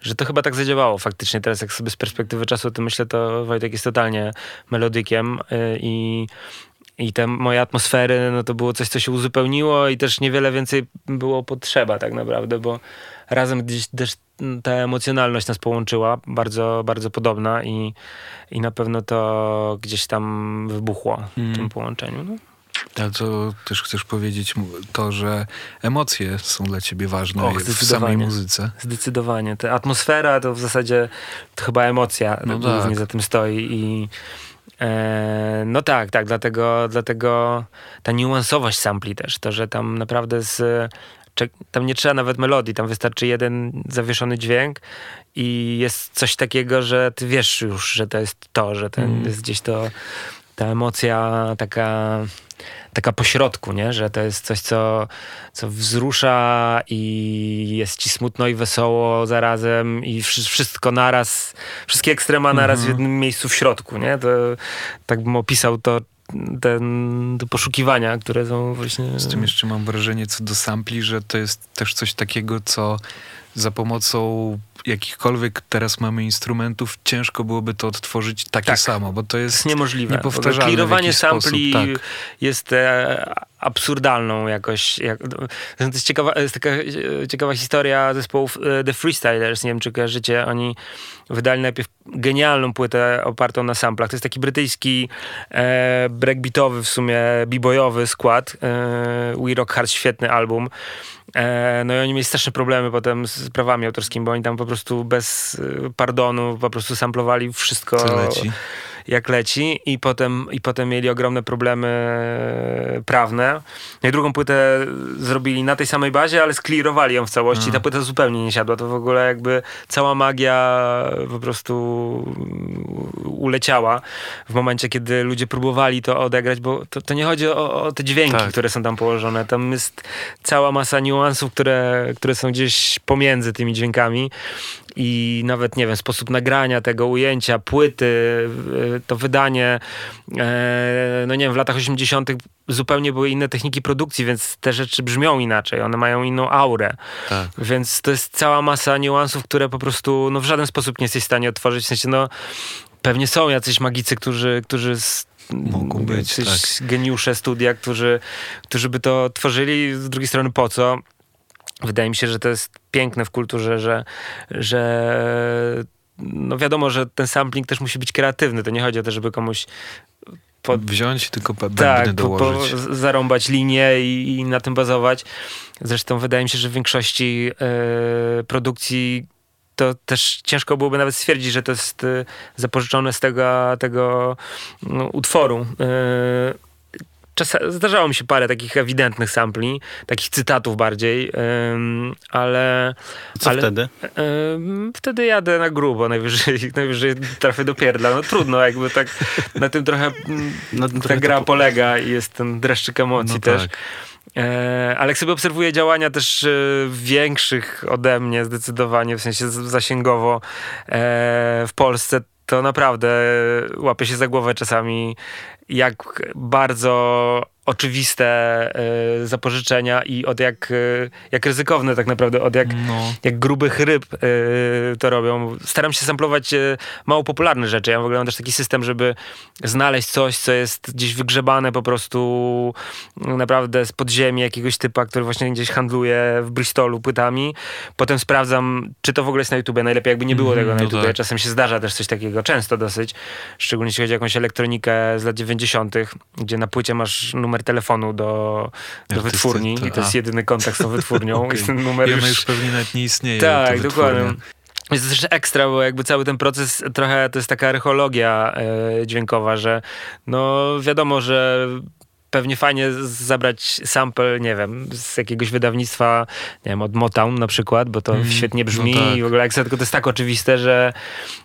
Speaker 3: że to chyba tak zadziałało faktycznie. Teraz jak sobie z perspektywy czasu to myślę, to Wojtek jest totalnie melodykiem y, i i te moje atmosfery, no to było coś, co się uzupełniło i też niewiele więcej było potrzeba tak naprawdę, bo razem gdzieś też ta emocjonalność nas połączyła, bardzo, bardzo podobna i, i na pewno to gdzieś tam wybuchło w
Speaker 1: Mm.
Speaker 3: tym połączeniu. No.
Speaker 1: Ale to też chcesz powiedzieć to, że emocje są dla ciebie ważne
Speaker 3: Och,
Speaker 1: w samej muzyce.
Speaker 3: Zdecydowanie. Ta atmosfera to w zasadzie to chyba emocja
Speaker 1: No
Speaker 3: głównie
Speaker 1: tak.
Speaker 3: za tym stoi i e, no tak, tak, dlatego, dlatego ta niuansowość sampli też, to, że tam naprawdę z tam nie trzeba nawet melodii, tam wystarczy jeden zawieszony dźwięk i jest coś takiego, że ty wiesz już, że to jest to, że ten
Speaker 1: Mm.
Speaker 3: jest gdzieś to ta emocja taka taka pośrodku, nie? że to jest coś, co, co wzrusza i jest ci smutno i wesoło zarazem i wszy- wszystko naraz, wszystkie ekstrema naraz w jednym miejscu w środku, nie? To, tak bym opisał to, ten, te poszukiwania, które są właśnie...
Speaker 1: Z tym jeszcze mam wrażenie co do sampli, że to jest też coś takiego, co za pomocą jakichkolwiek teraz mamy instrumentów, ciężko byłoby to odtworzyć takie
Speaker 3: Tak.
Speaker 1: samo, bo to jest
Speaker 3: niemożliwe.
Speaker 1: niepowtarzalne
Speaker 3: Klirowanie
Speaker 1: w jakiś
Speaker 3: sampli
Speaker 1: sposób, tak.
Speaker 3: jest e, absurdalną jakoś. Jak, to jest ciekawa, jest taka e, ciekawa historia zespołów e, The Freestylers. Nie wiem, czy kojarzycie. Oni wydali najpierw genialną płytę opartą na samplach. To jest taki brytyjski e, breakbeatowy w sumie b-boyowy skład. E, We Rock Hard, świetny album. E, no i oni mieli straszne problemy potem z prawami autorskimi, bo oni tam po prostu bez e, pardonu po prostu samplowali wszystko
Speaker 1: co leci.
Speaker 3: Jak leci i potem, i potem mieli ogromne problemy prawne. No i drugą płytę zrobili na tej samej bazie, ale sklirowali ją w całości. Ta płyta zupełnie nie siadła. To w ogóle jakby cała magia po prostu uleciała w momencie, kiedy ludzie próbowali to odegrać, bo to, to nie chodzi o, o te dźwięki,
Speaker 1: Tak.
Speaker 3: które są tam położone. Tam jest cała masa niuansów, które, które są gdzieś pomiędzy tymi dźwiękami i nawet, nie wiem, sposób nagrania tego ujęcia, płyty, to wydanie, e, no nie wiem, w latach 80. zupełnie były inne techniki produkcji, więc te rzeczy brzmią inaczej, one mają inną aurę.
Speaker 1: Tak.
Speaker 3: Więc to jest cała masa niuansów, które po prostu no, w żaden sposób nie jesteś w stanie otworzyć. W sensie, no, pewnie są jacyś magicy, którzy, którzy
Speaker 1: Mogą być, tak.
Speaker 3: geniusze studia, którzy, którzy by to tworzyli. Z drugiej strony po co? Wydaje mi się, że to jest piękne w kulturze, że, że no wiadomo, że ten sampling też musi być kreatywny. To nie chodzi o to, żeby komuś pod,
Speaker 1: Wziąć tylko bębny
Speaker 3: tak, po, po,
Speaker 1: dołożyć.
Speaker 3: z- zarąbać linię i, i na tym bazować. Zresztą wydaje mi się, że w większości e, produkcji to też ciężko byłoby nawet stwierdzić, że to jest e, zapożyczone z tego, tego no, utworu. E, Czas, zdarzało mi się parę takich ewidentnych sampli, takich cytatów bardziej, ale
Speaker 2: Co
Speaker 3: Ale-
Speaker 2: wtedy?
Speaker 3: wtedy jadę na grubo, najwyżej, najwyżej trafię do pierdla. No trudno, jakby tak na tym trochę mm,
Speaker 2: No,
Speaker 3: ta
Speaker 2: trochę
Speaker 3: gra
Speaker 2: to-
Speaker 3: polega i jest ten dreszczyk emocji
Speaker 1: No
Speaker 3: też.
Speaker 1: tak.
Speaker 3: E, ale jak sobie obserwuję działania też e, większych ode mnie zdecydowanie, w sensie zasięgowo e, w Polsce, to naprawdę łapię się za głowę czasami, jak bardzo oczywiste e, zapożyczenia i od jak, e, jak ryzykowne tak naprawdę, od jak
Speaker 1: No,
Speaker 3: jak grubych ryb y, to robią. Staram się samplować y, mało popularne rzeczy. Ja w ogóle mam też taki system, żeby znaleźć coś, co jest gdzieś wygrzebane po prostu y, naprawdę z podziemi jakiegoś typa, który właśnie gdzieś handluje w Bristolu płytami. Potem sprawdzam, czy to w ogóle jest na YouTubie. Najlepiej jakby nie było
Speaker 1: Mhm,
Speaker 3: tego na
Speaker 1: no
Speaker 3: YouTubie.
Speaker 1: tak.
Speaker 3: Czasem się zdarza też coś takiego, często dosyć. Szczególnie jeśli chodzi o jakąś elektronikę z lat 90., gdzie na płycie masz numer telefonu do, do
Speaker 1: Artysty,
Speaker 3: wytwórni
Speaker 1: to-
Speaker 3: i to jest jedyny kontakt z tą wytwórnią.
Speaker 1: Okej.
Speaker 3: Jest ten numer
Speaker 1: I
Speaker 3: już
Speaker 1: już pewnie nawet nie istnieje. ta
Speaker 3: tak, dokładnie. Jest to też ekstra, bo jakby cały ten proces trochę to jest taka archeologia e, dźwiękowa, że no wiadomo, że pewnie fajnie zabrać sample, nie wiem, z jakiegoś wydawnictwa, nie wiem, od Motown na przykład, bo to
Speaker 1: Mm,
Speaker 3: świetnie brzmi
Speaker 1: no tak.
Speaker 3: i w ogóle jak tylko to jest tak oczywiste, że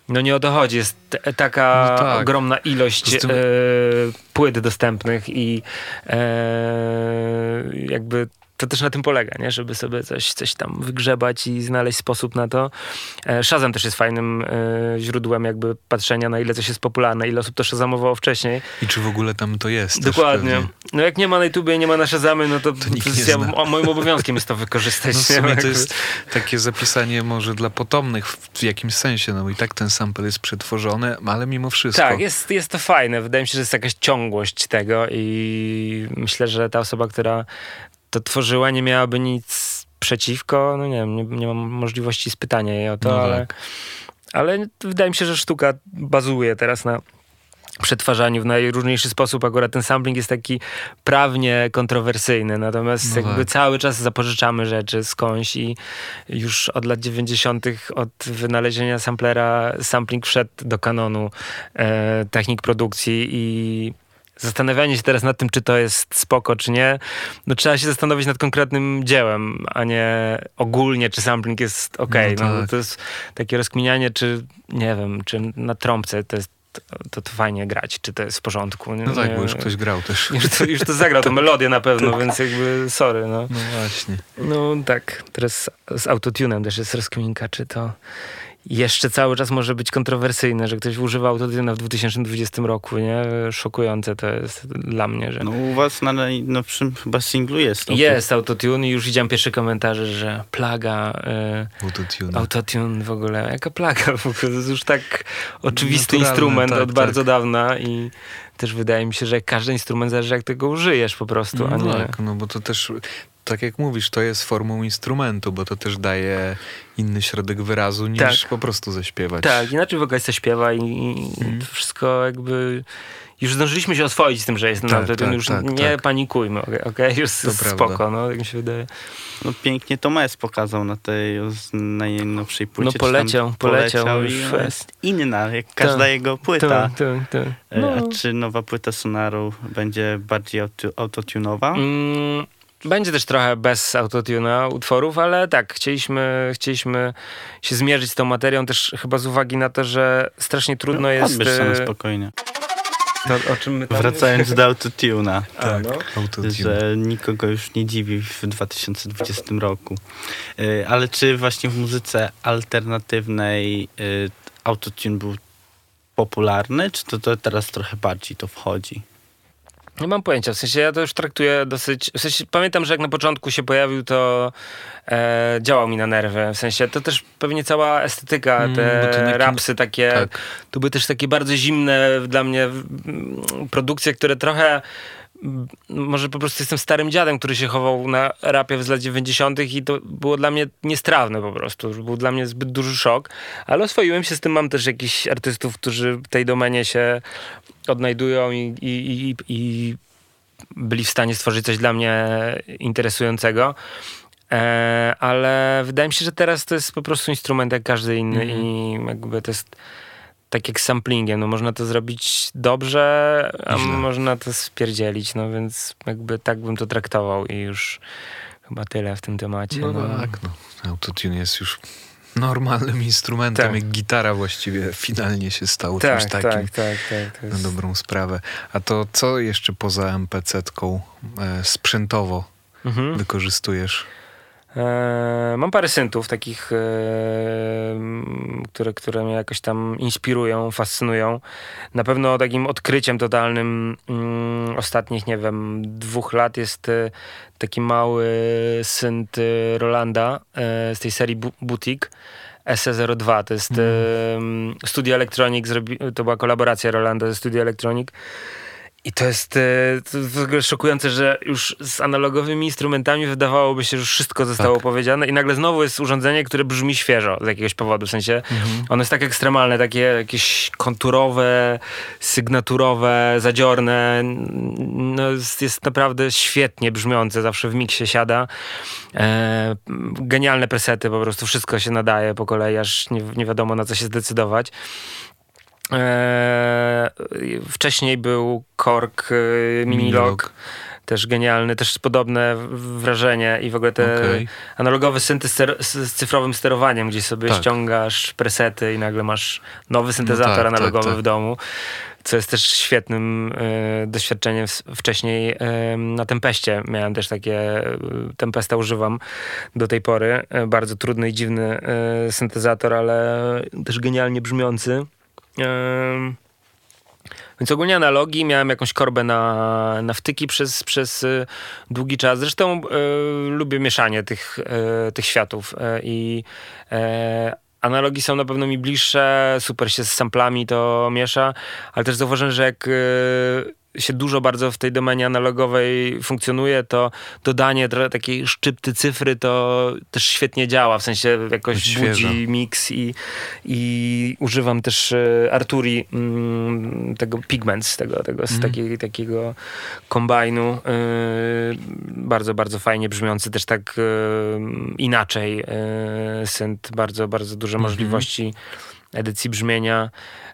Speaker 3: no nie o to chodzi. Jest t- taka
Speaker 1: No tak.
Speaker 3: ogromna ilość
Speaker 1: tym-
Speaker 3: e, płyt dostępnych i e, jakby to też na tym polega, nie? żeby sobie coś, coś tam wygrzebać i znaleźć sposób na to. E, Shazam też jest fajnym e, źródłem jakby patrzenia na ile coś jest popularne, ile osób to szazamowało wcześniej.
Speaker 1: I czy w ogóle tam to jest?
Speaker 3: Dokładnie. No jak nie ma na YouTubie, nie ma na Shazamy, no to, to jest ja, moim obowiązkiem jest to wykorzystać.
Speaker 1: No w sumie to jest takie zapisanie może dla potomnych w jakimś sensie, no i tak ten sample jest przetworzony, ale mimo wszystko.
Speaker 3: Tak, jest, jest to fajne. Wydaje mi się, że jest jakaś ciągłość tego i myślę, że ta osoba, która to tworzyła, nie miałaby nic przeciwko. No nie wiem, nie, nie mam możliwości spytania jej o to,
Speaker 1: No
Speaker 3: ale,
Speaker 1: tak.
Speaker 3: ale wydaje mi się, że sztuka bazuje teraz na przetwarzaniu w najróżniejszy sposób. Akurat ten sampling jest taki prawnie kontrowersyjny, natomiast
Speaker 1: No
Speaker 3: jakby
Speaker 1: tak.
Speaker 3: cały czas zapożyczamy rzeczy skądś i już od lat 90. od wynalezienia samplera sampling wszedł do kanonu e, technik produkcji i zastanawianie się teraz nad tym, czy to jest spoko, czy nie, no trzeba się zastanowić nad konkretnym dziełem, a nie ogólnie, czy sampling jest ok.
Speaker 1: No
Speaker 3: No,
Speaker 1: tak.
Speaker 3: to jest takie rozkminianie, czy nie wiem, czy na trąbce to jest to, to fajnie grać, czy to jest w porządku. Nie,
Speaker 1: No tak,
Speaker 3: nie-
Speaker 1: bo już ktoś grał też.
Speaker 3: już to, już to zagrał, tą melodię na pewno, więc jakby sorry, no.
Speaker 1: No właśnie.
Speaker 3: No tak, teraz z autotunem też jest rozkminka, czy to jeszcze cały czas może być kontrowersyjne, że ktoś używa autotuna w 2020 roku, nie? Szokujące to jest dla mnie, że
Speaker 2: No u was na najnowszym chyba singlu jest. to.
Speaker 3: jest autotune i już widziałem pierwsze komentarze, że plaga, y,
Speaker 1: Autotune.
Speaker 3: autotune w ogóle, jaka plaga w ogóle, to jest już tak oczywisty
Speaker 1: Naturalne,
Speaker 3: instrument
Speaker 1: tak,
Speaker 3: od bardzo
Speaker 1: tak.
Speaker 3: dawna i też wydaje mi się, że każdy instrument zależy jak tego użyjesz po prostu, a
Speaker 1: No
Speaker 3: nie...
Speaker 1: tak, no bo to też, tak jak mówisz, to jest formą instrumentu, bo to też daje inny środek wyrazu niż
Speaker 3: Tak.
Speaker 1: po prostu zaśpiewać.
Speaker 3: Tak, inaczej wokalista śpiewa i, i
Speaker 1: Mhm.
Speaker 3: to wszystko jakby... Już zdążyliśmy się oswoić z tym, że jest
Speaker 1: Tak,
Speaker 3: autotune,
Speaker 1: tak,
Speaker 3: już
Speaker 1: tak,
Speaker 3: nie
Speaker 1: tak.
Speaker 3: panikujmy, okej? Okay? Już
Speaker 1: To prawda.
Speaker 3: spoko, no, tak mi się wydaje.
Speaker 2: No pięknie Tomes pokazał na tej najnowszej płycie.
Speaker 3: No poleciał, poleciał,
Speaker 2: poleciał
Speaker 3: już
Speaker 2: i
Speaker 3: jest.
Speaker 2: inna, jak każda
Speaker 3: Tak,
Speaker 2: jego płyta.
Speaker 3: Tak, tak, tak.
Speaker 2: E,
Speaker 3: No.
Speaker 2: A czy nowa płyta Sonaru będzie bardziej auto, autotunowa?
Speaker 3: Mm, Będzie też trochę bez autotuna utworów, ale tak, chcieliśmy, chcieliśmy się zmierzyć z tą materią też chyba z uwagi na to, że strasznie trudno jest...
Speaker 2: Odbierz sobie
Speaker 3: e,
Speaker 2: spokojnie.
Speaker 3: to, o czym my tam...
Speaker 2: Wracając do autotuna.
Speaker 1: Tak,
Speaker 3: no.
Speaker 1: autotune.
Speaker 2: że nikogo już nie dziwi w 2020 roku. Y, Ale czy właśnie w muzyce alternatywnej y, autotune był popularny, czy to, to teraz trochę bardziej to wchodzi?
Speaker 3: Nie mam pojęcia, w sensie ja to już traktuję dosyć... W sensie pamiętam, że jak na początku się pojawił, to e, działał mi na nerwy. W sensie to też pewnie cała estetyka,
Speaker 1: Mm,
Speaker 3: te rapsy takie...
Speaker 1: Tak.
Speaker 3: To były też takie bardzo zimne dla mnie produkcje, które trochę może po prostu jestem starym dziadem, który się chował na rapie z lat 90. i to było dla mnie niestrawne po prostu. Był dla mnie zbyt duży szok, ale oswoiłem się z tym. Mam też jakichś artystów, którzy w tej domenie się odnajdują i, i, i, i byli w stanie stworzyć coś dla mnie interesującego. E, ale wydaje mi się, że teraz to jest po prostu instrument jak każdy inny
Speaker 1: Mhm.
Speaker 3: i jakby to jest tak jak samplingiem, no można to zrobić dobrze, a
Speaker 1: źle.
Speaker 3: można to spierdzielić, no więc jakby tak bym to traktował i już chyba tyle w tym temacie.
Speaker 1: No tak, no. Autotune jest już normalnym instrumentem,
Speaker 3: Tak.
Speaker 1: jak gitara właściwie finalnie się stał
Speaker 3: tak,
Speaker 1: czymś
Speaker 3: tak,
Speaker 1: takim.
Speaker 3: tak, tak,
Speaker 1: Na
Speaker 3: jest...
Speaker 1: dobrą sprawę. A to co jeszcze poza MPC-tką e, sprzętowo
Speaker 3: Mhm.
Speaker 1: wykorzystujesz?
Speaker 3: E, mam parę syntów takich, e, które, które mnie jakoś tam inspirują, fascynują. Na pewno takim odkryciem totalnym mm, ostatnich, nie wiem, dwóch lat jest e, taki mały synt Rolanda z tej serii Boutique. SE02 to jest mm. Studio Electronic, to była kolaboracja Rolanda ze Studio Electronic. I to jest, e, to jest w ogóle szokujące, że już z analogowymi instrumentami wydawałoby się, że już wszystko zostało
Speaker 1: Tak.
Speaker 3: powiedziane i nagle znowu jest urządzenie, które brzmi świeżo z jakiegoś powodu. W sensie ono jest tak ekstremalne, takie jakieś konturowe, sygnaturowe, zadziorne. No, jest, jest naprawdę świetnie brzmiące, zawsze w miksie siada. E, genialne presety, po prostu wszystko się nadaje po kolei, aż nie, nie wiadomo na co się zdecydować. Eee, wcześniej był Korg e, Minilog. Też genialny, też podobne wrażenie i w ogóle te
Speaker 1: Okej.
Speaker 3: analogowy synty z, cyfrowym sterowaniem, gdzie sobie
Speaker 1: Tak.
Speaker 3: ściągasz presety i nagle masz nowy syntezator
Speaker 1: tak, tak,
Speaker 3: analogowy
Speaker 1: tak.
Speaker 3: w domu, co jest też świetnym e, doświadczeniem. Wcześniej e, na Tempeście miałem też takie, e, Tempesta używam do tej pory, e, bardzo trudny i dziwny e, syntezator, ale też genialnie brzmiący. Więc ogólnie analogii, miałem jakąś korbę na, na wtyki przez, przez y, długi czas. Zresztą y, lubię mieszanie tych, y, tych światów y, i y, analogii są na pewno mi bliższe, super się z samplami to miesza, ale też zauważyłem, że jak y, się dużo bardzo w tej domenie analogowej funkcjonuje, to dodanie takiej szczypty cyfry to też świetnie działa, w sensie jakoś
Speaker 1: Świeżo.
Speaker 3: budzi mix i, i używam też e, Arturi, mm, tego Pigments, tego, tego z takiej, takiego kombajnu. e, bardzo, bardzo fajnie brzmiący, też tak e, inaczej synth, bardzo, bardzo duże możliwości edycji brzmienia.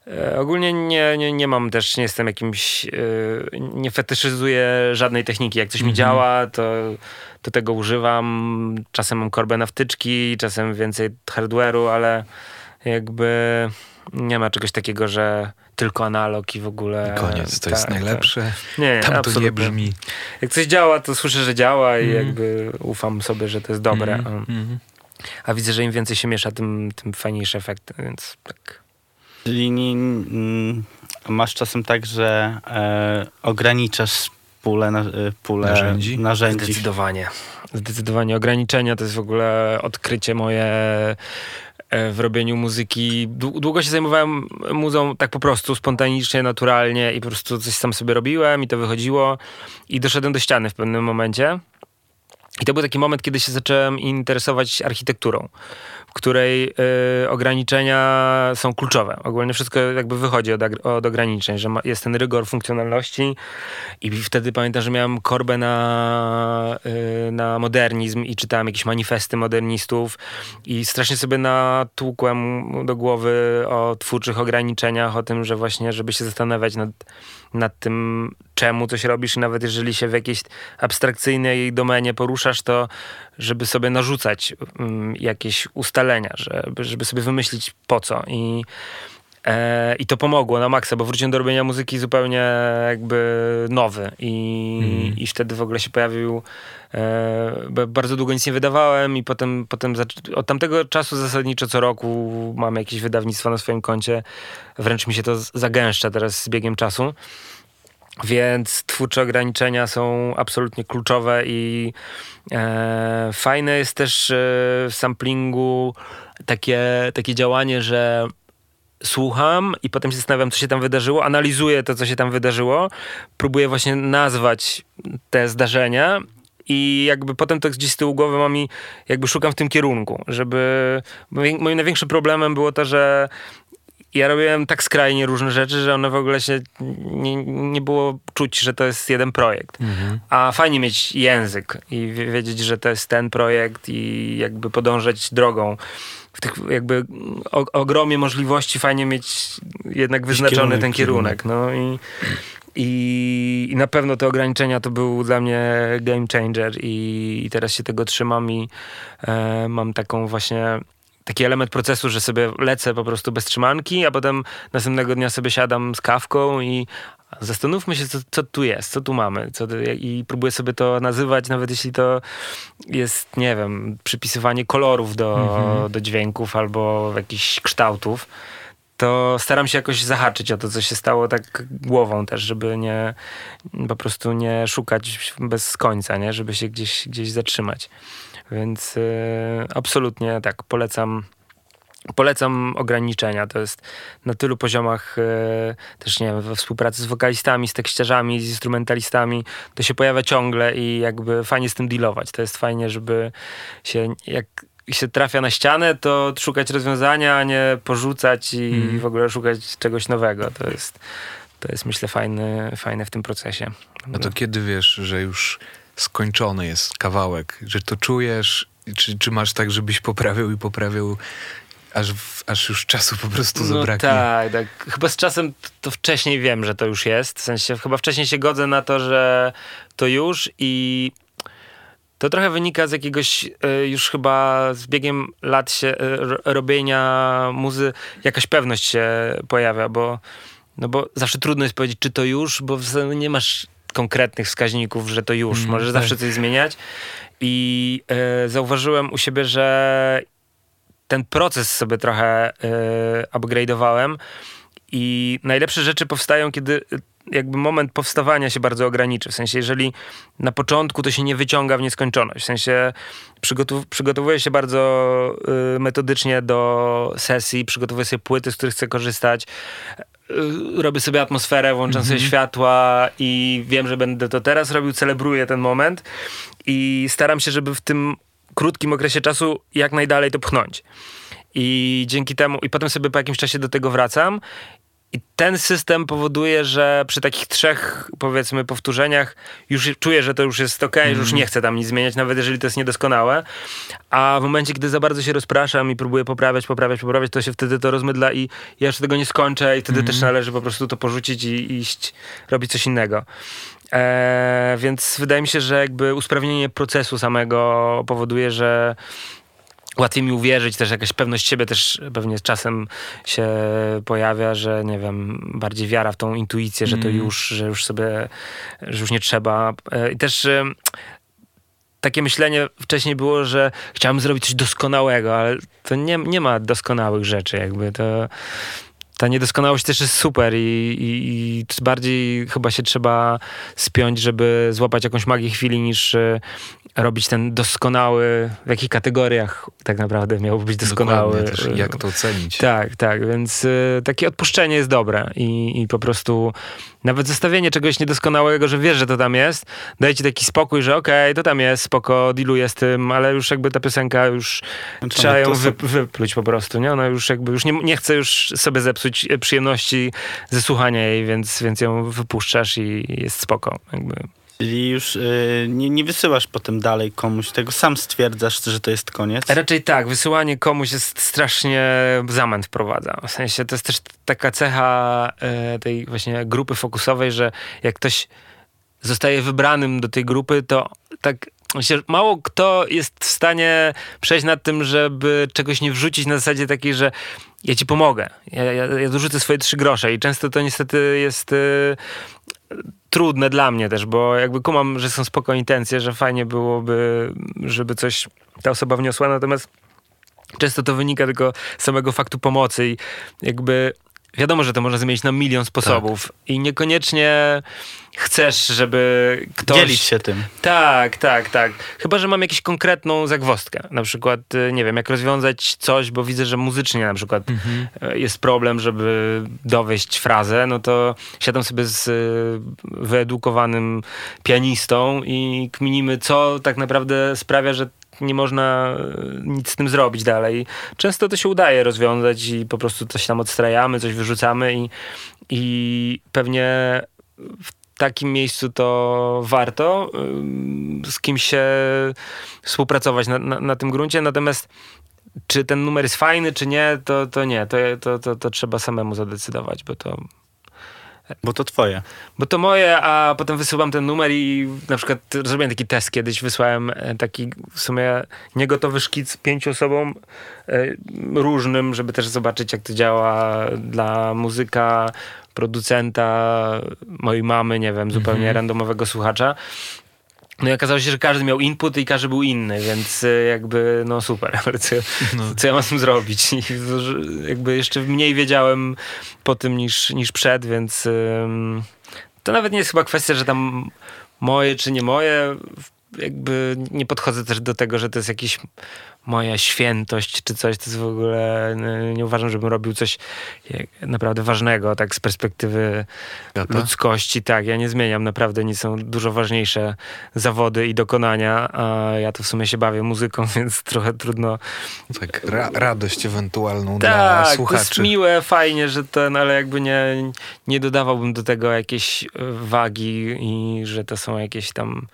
Speaker 3: E, Ogólnie nie, nie, nie mam też, nie jestem jakimś, e, nie fetyszyzuję żadnej techniki. Jak coś mi działa, to, to tego używam. Czasem mam korbę na wtyczki, czasem więcej hardware'u, ale jakby nie ma czegoś takiego, że tylko analog i w ogóle...
Speaker 1: Koniec, to
Speaker 3: tak,
Speaker 1: jest najlepsze.
Speaker 3: Nie, nie,
Speaker 1: Tam to
Speaker 3: absolutnie.
Speaker 1: nie brzmi.
Speaker 3: Jak coś działa, to słyszę, że działa i
Speaker 1: Mhm.
Speaker 3: jakby ufam sobie, że to jest dobre.
Speaker 1: Mhm, mhm.
Speaker 3: A widzę, że im więcej się miesza, tym, tym fajniejszy efekt, więc tak.
Speaker 2: Czyli nie, mm, masz czasem tak, że e, ograniczasz pulę, na, e, pulę
Speaker 1: Narzędzi?
Speaker 2: narzędzi.
Speaker 3: Zdecydowanie. Zdecydowanie. Ograniczenia to jest w ogóle odkrycie moje e, w robieniu muzyki. Dłu- Długo się zajmowałem muzą tak po prostu, spontanicznie, naturalnie i po prostu coś sam sobie robiłem i to wychodziło i doszedłem do ściany w pewnym momencie. I to był taki moment, kiedy się zacząłem interesować architekturą, w której y, ograniczenia są kluczowe. Ogólnie wszystko jakby wychodzi od, od ograniczeń, że ma, jest ten rygor funkcjonalności i wtedy pamiętam, że miałem korbę na, y, na modernizm i czytałem jakieś manifesty modernistów i strasznie sobie natłukłem do głowy o twórczych ograniczeniach, o tym, że właśnie, żeby się zastanawiać nad, nad tym, czemu coś robisz i nawet jeżeli się w jakiejś abstrakcyjnej domenie poruszasz, to żeby sobie narzucać mm, jakieś ustalenia, żeby, żeby sobie wymyślić po co. I E, I to pomogło na maksa, bo wróciłem do robienia muzyki zupełnie jakby nowy i, i wtedy w ogóle się pojawił e, bardzo długo nic nie wydawałem i potem, potem od tamtego czasu zasadniczo co roku mam jakieś wydawnictwo na swoim koncie. Wręcz mi się to zagęszcza teraz z biegiem czasu. Więc twórcze ograniczenia są absolutnie kluczowe i e, fajne jest też e, w samplingu takie, takie działanie, że słucham i potem się zastanawiam, co się tam wydarzyło, analizuję to, co się tam wydarzyło, próbuję właśnie nazwać te zdarzenia i jakby potem to gdzieś z tyłu głowy mam i jakby szukam w tym kierunku, żeby... moim największym problemem było to, że ja robiłem tak skrajnie różne rzeczy, że one w ogóle się nie, nie było czuć, że to jest jeden projekt. A fajnie mieć język i wie- wiedzieć, że to jest ten projekt i jakby podążać drogą. W tych jakby o, ogromie możliwości fajnie mieć jednak wyznaczony
Speaker 1: kierunek,
Speaker 3: ten kierunek. No i, i, I na pewno te ograniczenia to był dla mnie game changer i, i teraz się tego trzymam i e, mam taką właśnie taki element procesu, że sobie lecę po prostu bez trzymanki, a potem następnego dnia sobie siadam z kawką i zastanówmy się, co, co tu jest, co tu mamy. Co, I próbuję sobie to nazywać, nawet jeśli to jest, nie wiem, przypisywanie kolorów do, do dźwięków albo jakichś kształtów. To staram się jakoś zahaczyć o to, co się stało tak głową też, żeby nie po prostu nie szukać bez końca, nie? żeby się gdzieś, gdzieś zatrzymać. Więc y, absolutnie tak, polecam. Polecam ograniczenia. To jest na tylu poziomach, y, też nie wiem, we współpracy z wokalistami, z tekściarzami, z instrumentalistami. To się pojawia ciągle i jakby fajnie z tym dealować. To jest fajnie, żeby się, jak się trafia na ścianę, to szukać rozwiązania, a nie porzucać i w ogóle szukać czegoś nowego. To jest, to jest myślę fajne, fajne w tym procesie.
Speaker 1: A to kiedy wiesz, że już skończony jest kawałek, że to czujesz, czy, czy masz tak, żebyś poprawiał i poprawiał, aż, aż już czasu po prostu
Speaker 3: No
Speaker 1: zabraknie?
Speaker 3: tak, tak. Chyba z czasem to wcześniej wiem, że to już jest. W sensie chyba wcześniej się godzę na to, że to już i to trochę wynika z jakiegoś y, już chyba z biegiem lat się y, robienia muzy jakaś pewność się pojawia, bo no bo zawsze trudno jest powiedzieć, czy to już, bo nie masz konkretnych wskaźników, że to już. Mm, Możesz tak. zawsze coś zmieniać. I y, zauważyłem u siebie, że ten proces sobie trochę y, upgrade'owałem i najlepsze rzeczy powstają, kiedy jakby moment powstawania się bardzo ograniczy. W sensie, jeżeli na początku to się nie wyciąga w nieskończoność. W sensie przygotow przygotowuję się bardzo y, metodycznie do sesji, przygotowuję sobie płyty, z których chcę korzystać. Y, robię sobie atmosferę, włączam mm -hmm. sobie mhm. światła i wiem, że będę to teraz robił, celebruję ten moment i staram się, żeby w tym krótkim okresie czasu jak najdalej to pchnąć. I dzięki temu, i potem sobie po jakimś czasie do tego wracam i ten system powoduje, że przy takich trzech, powiedzmy, powtórzeniach już czuję, że to już jest ok, mm. już nie chcę tam nic zmieniać, nawet jeżeli to jest niedoskonałe. A w momencie, gdy za bardzo się rozpraszam i próbuję poprawiać, poprawiać, poprawiać, to się wtedy to rozmydla i ja już tego nie skończę i wtedy mm. też należy po prostu to porzucić i iść robić coś innego. Eee, więc wydaje mi się, że jakby usprawnienie procesu samego powoduje, że łatwiej mi uwierzyć, też jakaś pewność siebie też pewnie z czasem się pojawia, że nie wiem, bardziej wiara w tą intuicję, że to mm. już, że już sobie, że już nie trzeba. E, I też e, takie myślenie wcześniej było, że chciałem zrobić coś doskonałego, ale to nie, nie ma doskonałych rzeczy jakby, to ta niedoskonałość też jest super i, i, i, bardziej chyba się trzeba spiąć, żeby złapać jakąś magię chwili, niż e, robić ten doskonały, w jakich kategoriach tak naprawdę miałby być doskonały.
Speaker 1: Też jak to ocenić.
Speaker 3: Tak, tak, więc y, takie odpuszczenie jest dobre i, i po prostu nawet zostawienie czegoś niedoskonałego, że wiesz, że to tam jest, daje ci taki spokój, że okej, okay, to tam jest, spoko, dealuję z tym, ale już jakby ta piosenka już znaczy, trzeba ją wy, wypluć po prostu, nie? Ona już jakby, już nie, nie chce już sobie zepsuć przyjemności ze słuchania jej, więc, więc ją wypuszczasz i jest spoko, jakby.
Speaker 2: Czyli już yy, nie, nie, wysyłasz potem dalej komuś tego, sam stwierdzasz, że to jest koniec?
Speaker 3: Raczej tak, wysyłanie komuś jest strasznie zamęt wprowadza. W sensie to jest też taka cecha yy, tej właśnie grupy fokusowej, że jak ktoś zostaje wybranym do tej grupy, to tak mało kto jest w stanie przejść nad tym, żeby czegoś nie wrzucić na zasadzie takiej, że ja ci pomogę, ja, ja, ja dorzucę swoje trzy grosze i często to niestety jest y, trudne dla mnie też, bo jakby kumam, że są spoko intencje, że fajnie byłoby, żeby coś ta osoba wniosła, natomiast często to wynika tylko z samego faktu pomocy i jakby wiadomo, że to można zmienić na milion sposobów tak. i niekoniecznie chcesz, żeby ktoś...
Speaker 2: Dzielić się tym.
Speaker 3: Tak, tak, tak. Chyba, że mam jakąś konkretną zagwostkę. Na przykład, y, nie wiem, jak rozwiązać coś, bo widzę, że muzycznie na przykład mhm. Y, jest problem, żeby dowieść frazę, no to siadam sobie z y, wyedukowanym pianistą i kminimy, co tak naprawdę sprawia, że nie można nic z tym zrobić dalej. Często to się udaje rozwiązać i po prostu coś tam odstrajamy, coś wyrzucamy i, i pewnie w takim miejscu to warto z kimś się współpracować na, na, na tym gruncie, natomiast czy ten numer jest fajny, czy nie, to, to nie, to, to, to, to trzeba samemu zadecydować, bo to
Speaker 2: bo to twoje.
Speaker 3: Bo to moje, a potem wysyłam ten numer i na przykład zrobiłem taki test kiedyś, wysłałem e, taki w sumie niegotowy szkic pięciu osobom e, różnym, żeby też zobaczyć jak to działa dla muzyka, producenta, mojej mamy, nie wiem, zupełnie -hmm. randomowego słuchacza. No i okazało się, że każdy miał input i każdy był inny, więc e, jakby no super, ale co, no. co ja mam z tym zrobić? I jakby jeszcze mniej wiedziałem po tym niż, niż przed, więc to nawet nie jest chyba kwestia, że tam moje czy nie moje, jakby nie podchodzę też do tego, że to jest jakiś moja świętość czy coś, to jest w ogóle, nie uważam, żebym robił coś naprawdę ważnego, tak z perspektywy ludzkości. Tak, ja nie zmieniam, naprawdę nie są dużo ważniejsze zawody i dokonania, a ja to w sumie się bawię muzyką, więc trochę trudno.
Speaker 1: Tak, ra radość ewentualną tak, dla słuchaczy.
Speaker 3: Tak, jest miłe, fajnie, że ten, ale jakby nie, nie dodawałbym do tego jakiejś e, wagi i że to są jakieś tam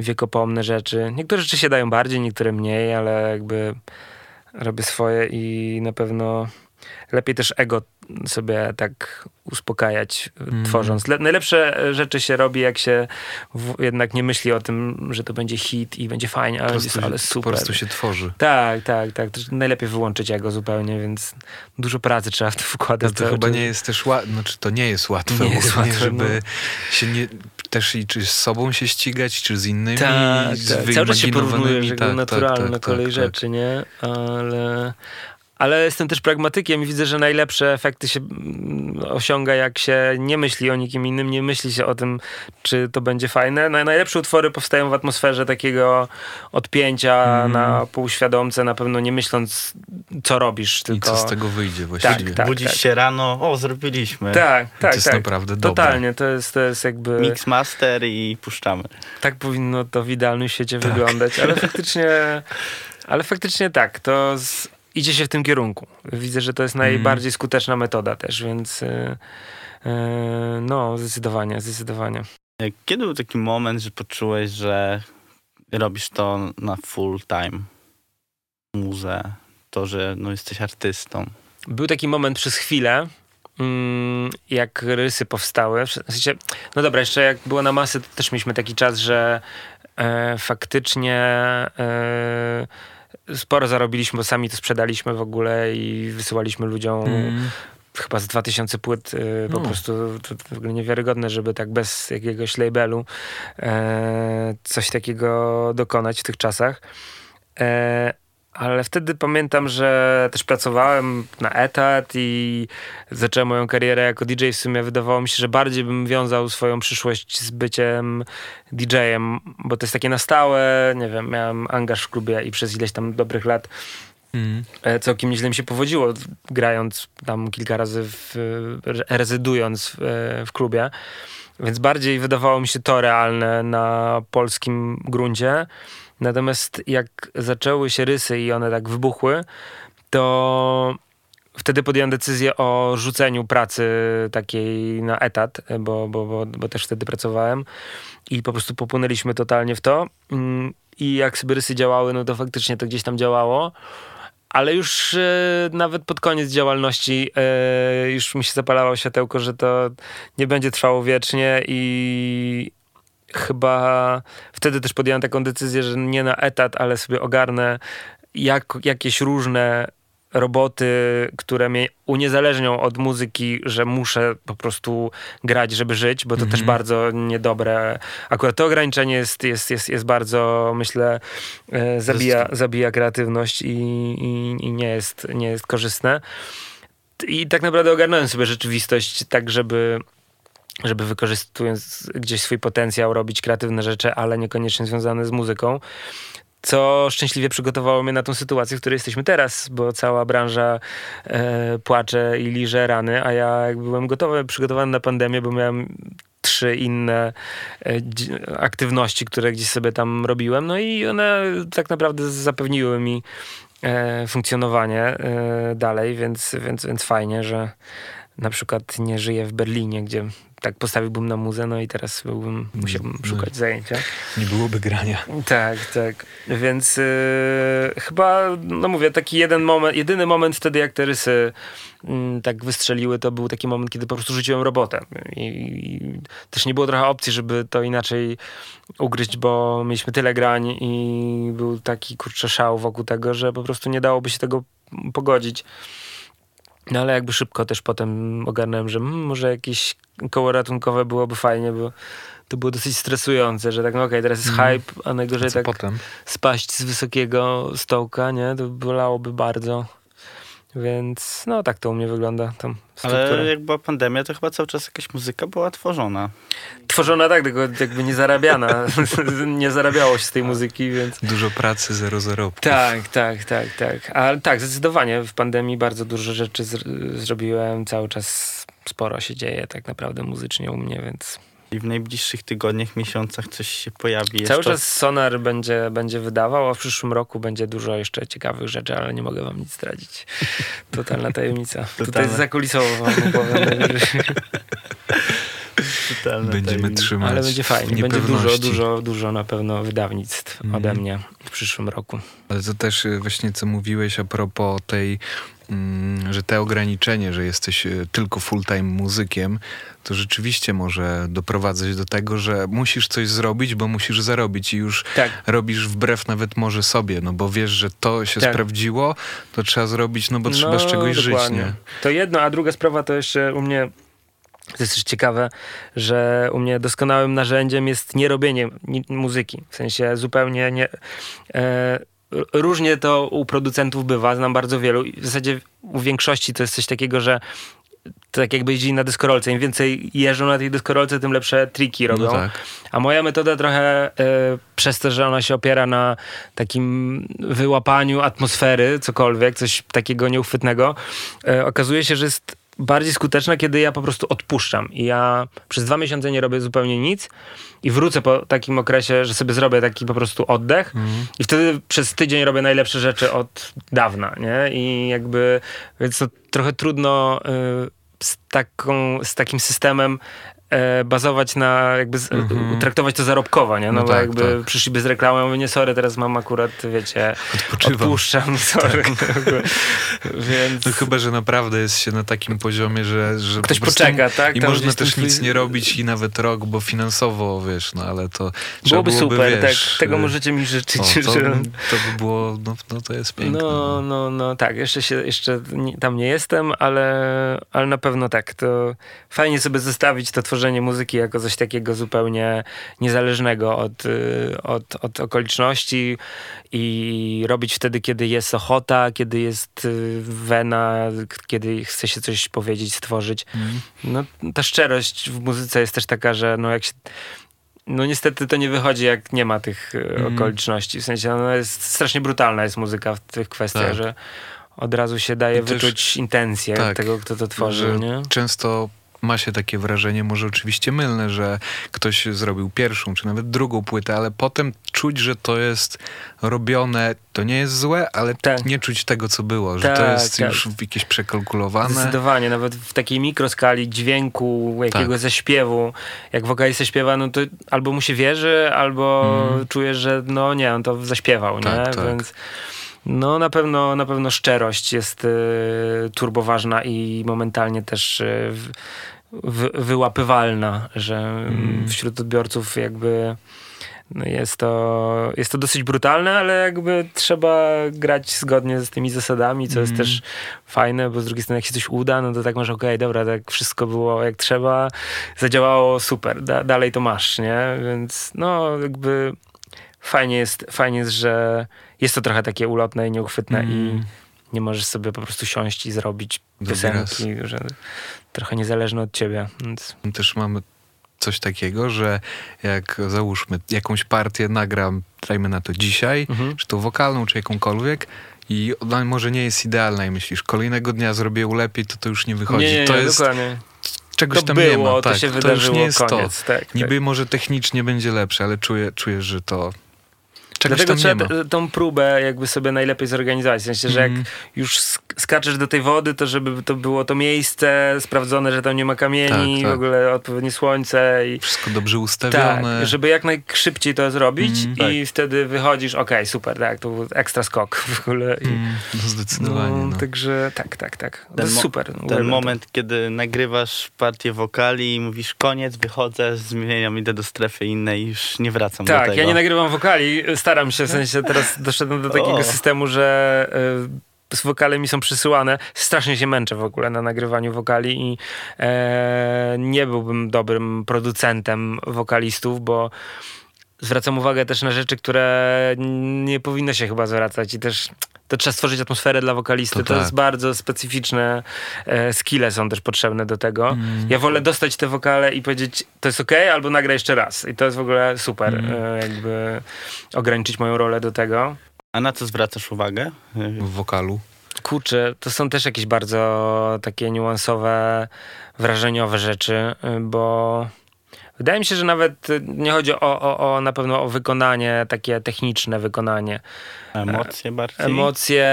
Speaker 3: wiekopomne rzeczy. Niektóre rzeczy się dają bardziej, niektóre mniej, ale jakby robię swoje i na pewno lepiej też ego sobie tak uspokajać,
Speaker 1: Mm.
Speaker 3: tworząc. Le- najlepsze rzeczy się robi, jak się jednak nie myśli o tym, że to będzie hit i będzie fajnie, ale, jest, ale super.
Speaker 1: po prostu się tworzy.
Speaker 3: Tak, tak, tak. To najlepiej wyłączyć ego zupełnie, więc dużo pracy trzeba w to wkładać.
Speaker 1: No to chyba
Speaker 3: czas.
Speaker 1: nie jest też łatwe, znaczy to nie jest łatwe,
Speaker 3: Nie jest łatwe,
Speaker 1: żeby
Speaker 3: no.
Speaker 1: się nie, też i czy z sobą się ścigać, czy z innymi,
Speaker 3: Tak,
Speaker 1: z
Speaker 3: tak. Cały czas się porównuje, że
Speaker 1: tak, tak,
Speaker 3: naturalne
Speaker 1: tak,
Speaker 3: kolej
Speaker 1: tak,
Speaker 3: rzeczy, nie? Ale, ale jestem też pragmatykiem i widzę, że najlepsze efekty się mm, osiąga, jak się nie myśli o nikim innym, nie myśli się o tym, czy to będzie fajne. No, najlepsze utwory powstają w atmosferze takiego odpięcia
Speaker 1: Mm.
Speaker 3: na półświadomce, na pewno nie myśląc, co robisz,
Speaker 1: I
Speaker 3: tylko...
Speaker 1: co z tego wyjdzie właściwie.
Speaker 3: tak.
Speaker 2: Budzisz się rano, o, zrobiliśmy.
Speaker 3: Tak, tak,
Speaker 1: to jest
Speaker 3: tak.
Speaker 1: naprawdę dobre.
Speaker 3: Totalnie, to jest, to jest jakby...
Speaker 2: Mix master i puszczamy.
Speaker 3: tak powinno to w idealnym świecie
Speaker 1: Tak.
Speaker 3: wyglądać, ale faktycznie, ale faktycznie tak, to z, idzie się w tym kierunku. Widzę, że to jest
Speaker 1: Mhm.
Speaker 3: najbardziej skuteczna metoda też, więc y, y, no, zdecydowanie, zdecydowanie.
Speaker 2: E, Kiedy był taki moment, że poczułeś, że robisz to na full time? Muzę, to, że no, jesteś artystą.
Speaker 3: Był taki moment przez chwilę, mm, jak rysy powstały. W sensie, no dobra, jeszcze jak było na masy, to też mieliśmy taki czas, że e, faktycznie e, sporo zarobiliśmy, bo sami to sprzedaliśmy w ogóle i wysyłaliśmy ludziom
Speaker 1: Mm.
Speaker 3: chyba z 2000 płyt y, po
Speaker 1: No.
Speaker 3: prostu to, to w ogóle niewiarygodne, żeby tak bez jakiegoś labelu e, coś takiego dokonać w tych czasach. E, ale wtedy pamiętam, że też pracowałem na etat i zacząłem moją karierę jako DJ. W sumie wydawało mi się, że bardziej bym wiązał swoją przyszłość z byciem DJ-em, bo to jest takie na stałe, nie wiem, miałem angaż w klubie i przez ileś tam dobrych lat
Speaker 1: Mm.
Speaker 3: Całkiem nieźle mi się powodziło, grając tam kilka razy, w, re- rezydując w, e, w klubie. Więc bardziej wydawało mi się to realne na polskim gruncie. Natomiast jak zaczęły się rysy i one tak wybuchły, to wtedy podjąłem decyzję o rzuceniu pracy takiej na etat, bo, bo, bo, bo też wtedy pracowałem i po prostu popłynęliśmy totalnie w to. Mm, I jak sobie rysy działały, no to faktycznie to gdzieś tam działało. Ale już e, nawet pod koniec działalności e, już mi się zapalało światełko, że to nie będzie trwało wiecznie i chyba wtedy też podjąłem taką decyzję, że nie na etat, ale sobie ogarnę jak, jakieś różne roboty, które mnie uniezależnią od muzyki, że muszę po prostu grać, żeby żyć, bo to
Speaker 1: Mhm.
Speaker 3: też bardzo niedobre. Akurat to ograniczenie jest, jest, jest, jest bardzo, myślę, e, zabija, zabija kreatywność i, i, i nie, jest, nie jest korzystne. I tak naprawdę ogarnąłem sobie rzeczywistość tak, żeby żeby wykorzystując gdzieś swój potencjał robić kreatywne rzeczy, ale niekoniecznie związane z muzyką. Co szczęśliwie przygotowało mnie na tą sytuację, w której jesteśmy teraz, bo cała branża e, płacze i liże rany, a ja jak byłem gotowy, przygotowany na pandemię, bo miałem trzy inne e, aktywności, które gdzieś sobie tam robiłem, no i one tak naprawdę zapewniły mi e, funkcjonowanie e, dalej, więc, więc, więc fajnie, że na przykład nie żyję w Berlinie, gdzie tak postawiłbym na muzę, no i teraz byłbym, musiałbym
Speaker 1: no.
Speaker 3: szukać zajęcia.
Speaker 1: Nie byłoby grania.
Speaker 3: Tak, tak. Więc yy, chyba, no mówię, taki jeden moment, jedyny moment wtedy, jak te rysy mm, tak wystrzeliły, to był taki moment, kiedy po prostu rzuciłem robotę. I, I też nie było trochę opcji, żeby to inaczej ugryźć, bo mieliśmy tyle grań i był taki kurczę szał wokół tego, że po prostu nie dałoby się tego pogodzić. No ale jakby szybko też potem ogarnąłem, że mm, może jakieś koło ratunkowe byłoby fajnie, bo to było dosyć stresujące, że tak, no okej, teraz jest
Speaker 1: Mhm.
Speaker 3: hype, a najgorzej tak
Speaker 1: potem?
Speaker 3: spaść z wysokiego stołka, nie? To bolałoby bardzo. Więc no tak to u mnie wygląda tam struktura.
Speaker 2: Ale jak była pandemia, to chyba cały czas jakaś muzyka była tworzona.
Speaker 3: Tworzona tak, tylko jakby nie zarabiana. nie zarabiało się z tej muzyki, więc...
Speaker 1: Dużo pracy, zero zarobków.
Speaker 3: Tak, tak, tak, tak. Ale tak, zdecydowanie w pandemii bardzo dużo rzeczy zr- zrobiłem. Cały czas sporo się dzieje tak naprawdę muzycznie u mnie, więc
Speaker 2: I w najbliższych tygodniach, miesiącach coś się pojawi
Speaker 3: cały
Speaker 2: jeszcze.
Speaker 3: czas Sonar będzie, będzie wydawał, a w przyszłym roku będzie dużo jeszcze ciekawych rzeczy, ale nie mogę wam nic zdradzić. Totalna tajemnica. Tutaj
Speaker 2: Totalna.
Speaker 3: zakulisowo wam.
Speaker 2: Totalna
Speaker 1: Będziemy
Speaker 2: tajemnica.
Speaker 1: trzymać
Speaker 3: Ale będzie fajnie. Będzie dużo, dużo, dużo na pewno wydawnictw
Speaker 1: Mhm.
Speaker 3: ode mnie w przyszłym roku.
Speaker 1: Ale to też y, właśnie co mówiłeś a propos tej mm, że te ograniczenie, że jesteś e, tylko full-time muzykiem, to rzeczywiście może doprowadzać do tego, że musisz coś zrobić, bo musisz zarobić i już
Speaker 3: Tak.
Speaker 1: robisz wbrew nawet może sobie, no bo wiesz, że to się
Speaker 3: Tak.
Speaker 1: sprawdziło, to trzeba zrobić, no bo trzeba z czegoś żyć,
Speaker 3: dokładnie.
Speaker 1: nie?
Speaker 3: To jedno, a druga sprawa to jeszcze u mnie to jest też ciekawe, że u mnie doskonałym narzędziem jest nie robienie ni- muzyki. W sensie zupełnie nie. E, różnie to u producentów bywa, znam bardzo wielu. i W zasadzie u większości to jest coś takiego, że tak jakby jeździli na deskorolce. Im więcej jeżdżą na tej deskorolce, tym lepsze triki robią.
Speaker 1: No tak.
Speaker 3: A moja metoda trochę e, przez to, że ona się opiera na takim wyłapaniu atmosfery, cokolwiek, coś takiego nieuchwytnego, e, okazuje się, że jest bardziej skuteczna, kiedy ja po prostu odpuszczam. I ja przez dwa miesiące nie robię zupełnie nic i wrócę po takim okresie, że sobie zrobię taki po prostu oddech i wtedy przez tydzień robię najlepsze rzeczy od dawna, nie? I jakby, więc to trochę trudno y, z, taką, z takim systemem e, bazować na, jakby z, traktować to zarobkowo, nie? No,
Speaker 1: No
Speaker 3: bo
Speaker 1: tak,
Speaker 3: jakby
Speaker 1: tak.
Speaker 3: przyszliby z reklamą, ja mówię, nie sorry, teraz mam akurat, wiecie,
Speaker 1: Odpoczywam.
Speaker 3: odpuszczam, sorry.
Speaker 1: Tak.
Speaker 3: Więc...
Speaker 1: No chyba, że naprawdę jest się na takim poziomie, że, że
Speaker 3: Ktoś
Speaker 1: po
Speaker 3: poczeka, tak?
Speaker 1: I
Speaker 3: Tam
Speaker 1: można też nic nie robić i nawet rok, bo finansowo, wiesz, no ale to
Speaker 3: Byłoby
Speaker 1: byłoby,
Speaker 3: super,
Speaker 1: wiesz,
Speaker 3: tak. Tego
Speaker 1: y,
Speaker 3: możecie mi życzyć,
Speaker 1: o, to,
Speaker 3: że...
Speaker 1: to by było, no, no to jest piękne.
Speaker 3: No, no, no tak, jeszcze, się, jeszcze tam nie jestem, ale, ale na pewno tak. To fajnie sobie zostawić to tworzenie muzyki jako coś takiego zupełnie niezależnego od, y, od, od okoliczności i robić wtedy, kiedy jest ochota, kiedy jest y, wena, kiedy chce się coś powiedzieć, stworzyć.
Speaker 1: Mhm.
Speaker 3: No, ta szczerość w muzyce jest też taka, że no jak się no niestety to nie wychodzi, jak nie ma tych
Speaker 1: Mhm.
Speaker 3: okoliczności. W sensie ona jest strasznie brutalna jest muzyka w tych kwestiach,
Speaker 1: Tak.
Speaker 3: że od razu się daje wyczuć intencję
Speaker 1: tak,
Speaker 3: tego, kto to tworzy?
Speaker 1: Często ma się takie wrażenie, może oczywiście mylne, że ktoś zrobił pierwszą, czy nawet drugą płytę, ale potem czuć, że to jest robione, to nie jest złe, ale
Speaker 3: Tak.
Speaker 1: nie czuć tego, co było, że to
Speaker 3: Tak,
Speaker 1: jest
Speaker 3: tak.
Speaker 1: już jakieś przekalkulowane.
Speaker 3: Zdecydowanie, nawet w takiej mikroskali dźwięku, jakiegoś
Speaker 1: Tak.
Speaker 3: zaśpiewu, jak wokalista śpiewa, no to albo mu się wierzy, albo
Speaker 1: Mhm.
Speaker 3: czujesz, że no nie, on to zaśpiewał,
Speaker 1: Tak,
Speaker 3: nie?
Speaker 1: tak.
Speaker 3: Więc no na pewno, na pewno szczerość jest y, turboważna i momentalnie też y, w, wyłapywalna, że
Speaker 1: Mhm.
Speaker 3: wśród odbiorców jakby no jest, to, jest to dosyć brutalne, ale jakby trzeba grać zgodnie z tymi zasadami, co jest
Speaker 1: Mhm.
Speaker 3: też fajne, bo z drugiej strony jak się coś uda, no to tak masz, okej, dobra, tak wszystko było jak trzeba, zadziałało super, da, dalej to masz, nie? Więc no jakby fajnie jest, fajnie jest, że jest to trochę takie ulotne i nieuchwytne i
Speaker 1: Mm.
Speaker 3: nie możesz sobie po prostu siąść i zrobić piosenki, że trochę niezależne od ciebie, więc
Speaker 1: też mamy coś takiego, że jak załóżmy jakąś partię nagram, dajmy na to dzisiaj,
Speaker 3: Mhm.
Speaker 1: czy to wokalną, czy jakąkolwiek i ona może nie jest idealna i myślisz, kolejnego dnia zrobię lepiej, to to już nie wychodzi.
Speaker 3: nie, nie, nie,
Speaker 1: to jest,
Speaker 3: dokładnie.
Speaker 1: czegoś
Speaker 3: To
Speaker 1: tam
Speaker 3: było,
Speaker 1: nie ma.
Speaker 3: to
Speaker 1: tak,
Speaker 3: się
Speaker 1: to już
Speaker 3: wydarzyło,
Speaker 1: nie jest
Speaker 3: koniec.
Speaker 1: to.
Speaker 3: Tak,
Speaker 1: Niby
Speaker 3: tak.
Speaker 1: może technicznie będzie lepsze, ale czuję, czujesz, że to czegoś
Speaker 3: Dlatego
Speaker 1: tam nie
Speaker 3: trzeba t- tą próbę jakby sobie najlepiej zorganizować. W sensie, że
Speaker 1: Mhm.
Speaker 3: jak już sk- skaczesz do tej wody, to żeby to było to miejsce sprawdzone, że tam nie ma kamieni,
Speaker 1: Tak, tak.
Speaker 3: w ogóle odpowiednie słońce i
Speaker 1: Wszystko dobrze
Speaker 3: tak,
Speaker 1: ustawione.
Speaker 3: żeby jak najszybciej to zrobić
Speaker 1: Mhm.
Speaker 3: i wtedy wychodzisz, okej, super, tak, to był ekstra skok w ogóle. I,
Speaker 1: Mm, no zdecydowanie.
Speaker 3: no,
Speaker 1: No,
Speaker 3: Także tak, tak, tak. To
Speaker 2: Ten
Speaker 3: jest
Speaker 2: mo-
Speaker 3: super.
Speaker 2: Ten
Speaker 3: uwielbiam to.
Speaker 2: moment, kiedy nagrywasz partię wokali i mówisz koniec, wychodzę, zmieniam, idę do strefy innej i już nie wracam do
Speaker 3: Tak,
Speaker 2: tego.
Speaker 3: ja nie nagrywam wokali, staram się, w sensie teraz doszedłem do takiego
Speaker 2: O.
Speaker 3: systemu, że y, z wokale mi są przysyłane. Strasznie się męczę w ogóle na nagrywaniu wokali i e, nie byłbym dobrym producentem wokalistów, bo zwracam uwagę też na rzeczy, które nie powinno się chyba zwracać i też to trzeba stworzyć atmosferę dla wokalisty.
Speaker 1: To
Speaker 3: To,
Speaker 1: tak.
Speaker 3: jest bardzo specyficzne e, skille są też potrzebne do tego.
Speaker 1: Mm.
Speaker 3: Ja wolę dostać te wokale i powiedzieć, to jest ok, albo nagraj jeszcze raz. I to jest w ogóle super,
Speaker 1: Mm.
Speaker 3: e, jakby ograniczyć moją rolę do tego.
Speaker 2: A na co zwracasz uwagę?
Speaker 1: w wokalu.
Speaker 3: Kurczę, to są też jakieś bardzo takie niuansowe, wrażeniowe rzeczy, y, bo wydaje mi się, że nawet y, nie chodzi o, o, o na pewno o wykonanie, takie techniczne wykonanie.
Speaker 2: Emocje bardziej?
Speaker 3: Emocje,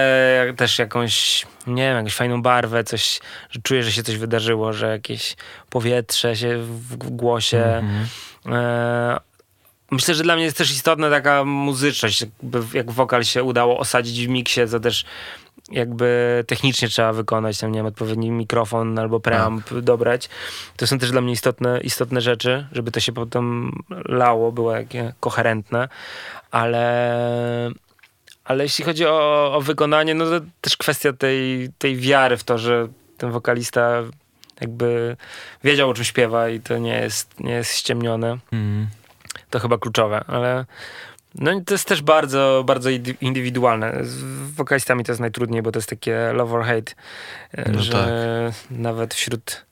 Speaker 3: też jakąś, nie wiem, jakąś fajną barwę, coś, że czuję, że się coś wydarzyło, że jakieś powietrze się w, w głosie.
Speaker 1: Mhm.
Speaker 3: E, Myślę, że dla mnie jest też istotna taka muzyczność. Jakby jak wokal się udało osadzić w miksie, to też jakby technicznie trzeba wykonać, tam nie wiem, odpowiedni mikrofon albo preamp
Speaker 1: Tak.
Speaker 3: dobrać. To są też dla mnie istotne, istotne rzeczy, żeby to się potem lało, było jakie koherentne, ale ale jeśli chodzi o, o wykonanie, no to też kwestia tej, tej wiary w to, że ten wokalista jakby wiedział o czym śpiewa i to nie jest, nie jest ściemnione.
Speaker 1: Mm.
Speaker 3: To chyba kluczowe, ale no to jest też bardzo, bardzo indywidualne. Z wokalistami to jest najtrudniej, bo to jest takie love or hate, e,
Speaker 1: No
Speaker 3: że nawet wśród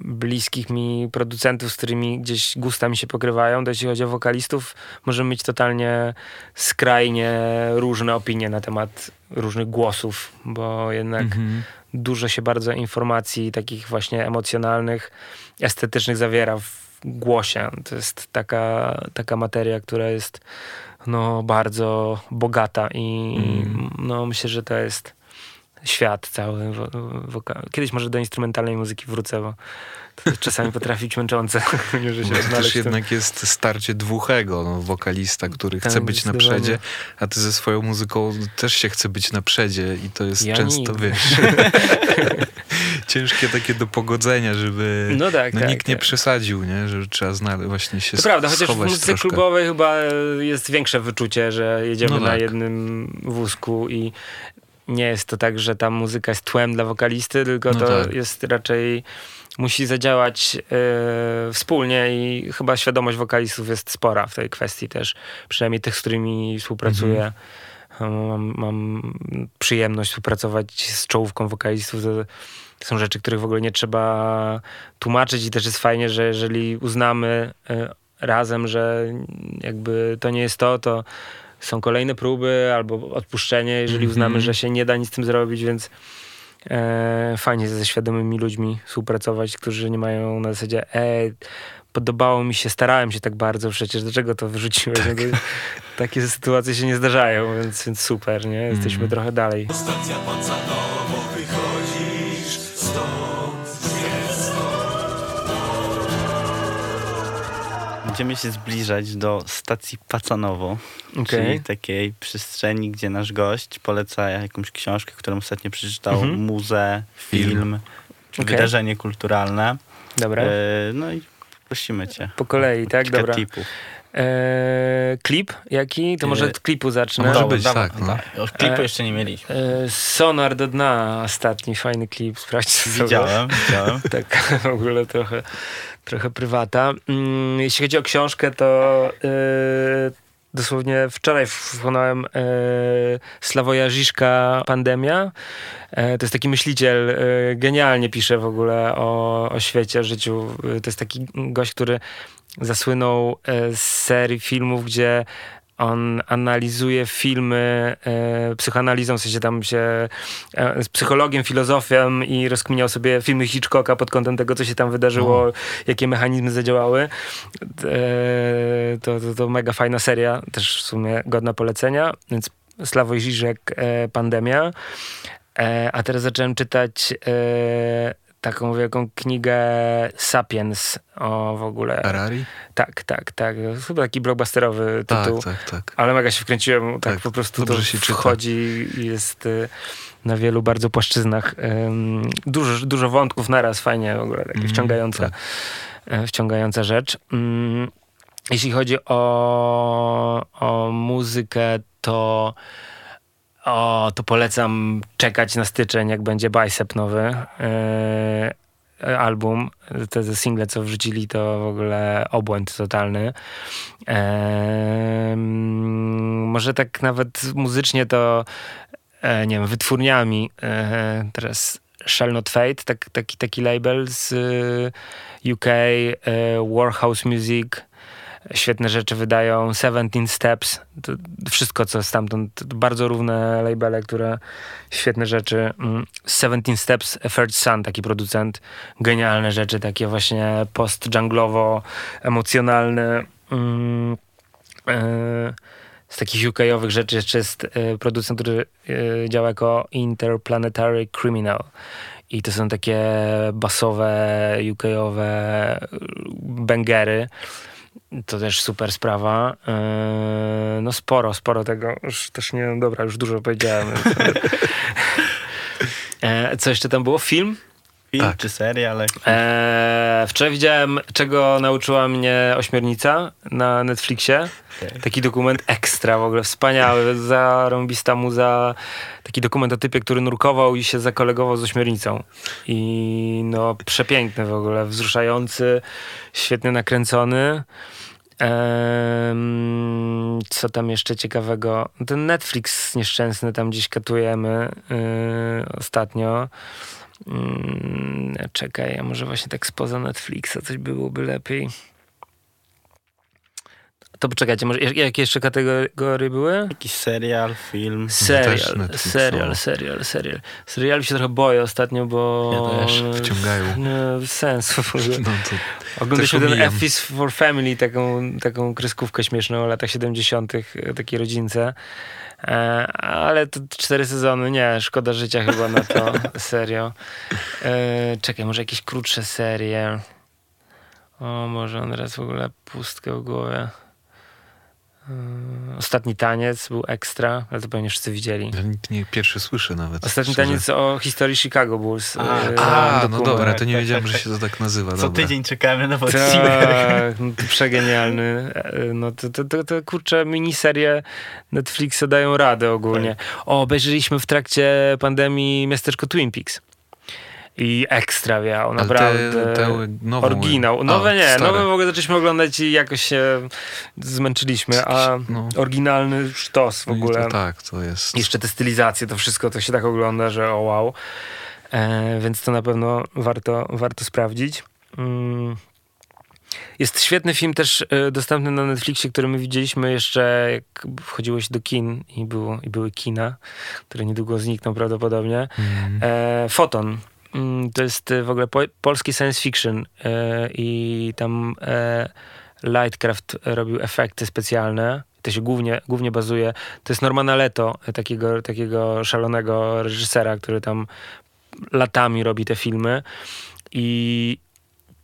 Speaker 3: bliskich mi producentów, z którymi gdzieś gustami się pokrywają, to jeśli chodzi o wokalistów, możemy mieć totalnie skrajnie różne opinie na temat różnych głosów, bo jednak
Speaker 1: Mhm.
Speaker 3: dużo się bardzo informacji takich właśnie emocjonalnych, estetycznych zawiera w głosie. To jest taka, taka materia, która jest no, bardzo bogata i
Speaker 1: Mm.
Speaker 3: no, myślę, że to jest świat cały. wo- woka- Kiedyś może do instrumentalnej muzyki wrócę, bo to czasami potrafi być męczące, że się
Speaker 1: też jednak jest starcie dwóchego, no, wokalista, który
Speaker 3: Tak,
Speaker 1: chce być na przedzie, a ty ze swoją muzyką też się chce być na przedzie i to jest
Speaker 3: Ja
Speaker 1: często,
Speaker 3: nigdy.
Speaker 1: wiesz, ciężkie takie do pogodzenia, żeby
Speaker 3: No tak,
Speaker 1: no,
Speaker 3: tak,
Speaker 1: nikt nie
Speaker 3: tak.
Speaker 1: przesadził, nie? że trzeba znaleźć, właśnie się
Speaker 3: To prawda, chociaż w muzyce
Speaker 1: troszkę.
Speaker 3: klubowej chyba jest większe wyczucie, że jedziemy
Speaker 1: No
Speaker 3: na
Speaker 1: tak.
Speaker 3: jednym wózku i nie jest to tak, że ta muzyka jest tłem dla wokalisty, tylko
Speaker 1: No
Speaker 3: to
Speaker 1: tak.
Speaker 3: jest raczej musi zadziałać e, wspólnie i chyba świadomość wokalistów jest spora w tej kwestii też, przynajmniej tych, z którymi współpracuję.
Speaker 1: Mhm.
Speaker 3: Mam, mam przyjemność współpracować z czołówką wokalistów. To są rzeczy, których w ogóle nie trzeba tłumaczyć i też jest fajnie, że jeżeli uznamy e, razem, że jakby to nie jest to, to są kolejne próby albo odpuszczenie, jeżeli
Speaker 1: Mhm.
Speaker 3: uznamy, że się nie da nic z tym zrobić, więc e, fajnie ze świadomymi ludźmi współpracować, którzy nie mają na zasadzie e, podobało mi się, starałem się tak bardzo przecież, dlaczego to wyrzuciłeś? No to, takie sytuacje się nie zdarzają, więc, więc super, nie? Jesteśmy
Speaker 1: Mhm.
Speaker 3: trochę dalej.
Speaker 4: Stacja
Speaker 2: Będziemy się zbliżać do stacji Pacanowo,
Speaker 3: Okej.
Speaker 2: czyli takiej przestrzeni, gdzie nasz gość poleca jakąś książkę, którą ostatnio przeczytał,
Speaker 3: Mhm.
Speaker 2: muzę, film,
Speaker 1: Film.
Speaker 3: Okej.
Speaker 2: wydarzenie kulturalne.
Speaker 3: Dobra.
Speaker 2: E, no i prosimy cię.
Speaker 3: Po kolei, tak? Dobra.
Speaker 2: tipów.
Speaker 3: Eee, klip jaki? To może
Speaker 2: E,
Speaker 3: od klipu zacznę.
Speaker 1: może być, tak, no.
Speaker 2: Już klipu
Speaker 3: E,
Speaker 2: jeszcze nie mieliśmy.
Speaker 3: Sonar do dna, ostatni fajny klip, sprawdźcie sobie.
Speaker 2: Widziałem, widziałem.
Speaker 3: Tak, w ogóle trochę, trochę prywata. Mm, jeśli chodzi o książkę, to yy, dosłownie wczoraj wchłonąłem Sławoja Żiżka Pandemia. E, to jest taki myśliciel, e, genialnie pisze w ogóle o, o świecie, o życiu. E, to jest taki gość, który zasłynął e, z serii filmów, gdzie on analizuje filmy e, psychoanalizą, w sensie tam się e, z psychologiem, filozofem i rozkminiał sobie filmy Hitchcocka pod kątem tego, co się tam wydarzyło, jakie mechanizmy zadziałały. E, to, to, to mega fajna seria, też w sumie godna polecenia, więc Sławoj Žižek, e, Pandemia. E, a teraz zacząłem czytać e, taką wielką knigę Sapiens o w ogóle.
Speaker 1: Harari?
Speaker 3: Tak, tak, tak. Chyba taki blockbusterowy
Speaker 1: Tak,
Speaker 3: tytuł.
Speaker 1: tak, tak.
Speaker 3: Ale mega się wkręciłem, tak,
Speaker 1: Tak,
Speaker 3: po prostu to
Speaker 1: się czyta.
Speaker 3: wchodzi i jest y, na wielu bardzo płaszczyznach. Dużo, dużo wątków naraz, fajnie w ogóle, takie
Speaker 1: Mm,
Speaker 3: wciągająca,
Speaker 1: tak.
Speaker 3: e, wciągająca rzecz. Ym, jeśli chodzi o, o muzykę, to o, to polecam czekać na styczeń, jak będzie Bicep nowy e, album. Te, te single, co wrzucili, to w ogóle obłęd totalny. Em, może tak nawet muzycznie to e, nie wiem, wytwórniami e, teraz Shall Not Fade, tak, taki, taki label z e, UK, e, Warhouse Music, świetne rzeczy wydają, 17 Steps, to wszystko co stamtąd, to bardzo równe labele, które świetne rzeczy. Mm, 17 Steps, Third Sun, taki producent, genialne rzeczy, takie właśnie post-junglowo, emocjonalne. Mm, e, z takich UK-owych rzeczy jeszcze jest e, producent, który e, działa jako Interplanetary Criminal. I to są takie basowe, UK-owe bangery. To też super sprawa. Eee, no sporo, sporo tego. Już też nie, dobra, już dużo powiedziałem. eee, co jeszcze tam było? Film?
Speaker 2: Film
Speaker 1: Tak.
Speaker 2: czy serial? jak-
Speaker 3: Eee, wczoraj widziałem, czego nauczyła mnie ośmiornica na Netflixie.
Speaker 2: Okej.
Speaker 3: Taki dokument ekstra, w ogóle wspaniały, zarąbista muza. Taki dokument o typie, który nurkował i się zakolegował z ośmiornicą. I no przepiękny w ogóle, wzruszający, świetnie nakręcony. Em, co tam jeszcze ciekawego? Ten Netflix nieszczęsny tam gdzieś katujemy yy, ostatnio. Mm, czekaj, a może właśnie tak spoza Netflixa coś byłoby lepiej. To poczekajcie, może jak- jakie jeszcze kategorie były?
Speaker 2: Jakiś serial, film.
Speaker 3: Serial, serial,
Speaker 1: no.
Speaker 3: serial, serial. Seriali się trochę boję ostatnio, bo...
Speaker 2: Ja też.
Speaker 1: Wciągają.
Speaker 3: Bez sensu w ogóle.
Speaker 1: No to
Speaker 3: Oglądaliśmy ten. F is for Family, taką, taką kreskówkę śmieszną o latach 70., e, takiej rodzince. E, ale to cztery sezony, nie, szkoda życia chyba na to, serio. E, czekaj, może jakieś krótsze serie. O, może on raz w ogóle pustkę w głowie. E, Ostatni taniec był ekstra, ale to pewnie wszyscy widzieli.
Speaker 1: ja nie, pierwszy słyszę nawet.
Speaker 3: Ostatni
Speaker 1: szczerze.
Speaker 3: taniec o historii Chicago Bulls.
Speaker 2: A,
Speaker 3: e,
Speaker 1: A, no dobra, to nie
Speaker 2: tak,
Speaker 1: wiedziałem,
Speaker 2: tak,
Speaker 1: że
Speaker 2: tak.
Speaker 1: się to tak nazywa.
Speaker 2: Co
Speaker 1: dobra.
Speaker 2: tydzień czekamy na odcinek.
Speaker 3: Tak, no to przegenialny. E, No to, to, to, to kurczę, miniserie Netflixa dają radę ogólnie. O, obejrzeliśmy w trakcie pandemii miasteczko Twin Peaks. I ekstra
Speaker 1: Ale
Speaker 3: naprawdę.
Speaker 1: Te, te nową,
Speaker 3: Oryginał.
Speaker 1: A,
Speaker 3: Nowe nie,
Speaker 1: stare.
Speaker 3: nowe w ogóle zaczęliśmy oglądać i jakoś się zmęczyliśmy, a
Speaker 1: No.
Speaker 3: oryginalny sztos w
Speaker 1: No
Speaker 3: ogóle.
Speaker 1: To tak, to jest.
Speaker 3: Jeszcze te stylizacje, to wszystko to się tak ogląda, że o wow. E, więc to na pewno warto, warto sprawdzić. Mm. Jest świetny film też e, dostępny na Netflixie, który my widzieliśmy jeszcze jak wchodziło się do kin i, było, i były kina, które niedługo znikną prawdopodobnie.
Speaker 1: Mm.
Speaker 3: E, Foton. Mm, To jest e, w ogóle po, polski science fiction e, i tam e, Lightcraft robił efekty specjalne. To się głównie, głównie bazuje. To jest Normana Leto, takiego, takiego szalonego reżysera, który tam latami robi te filmy. I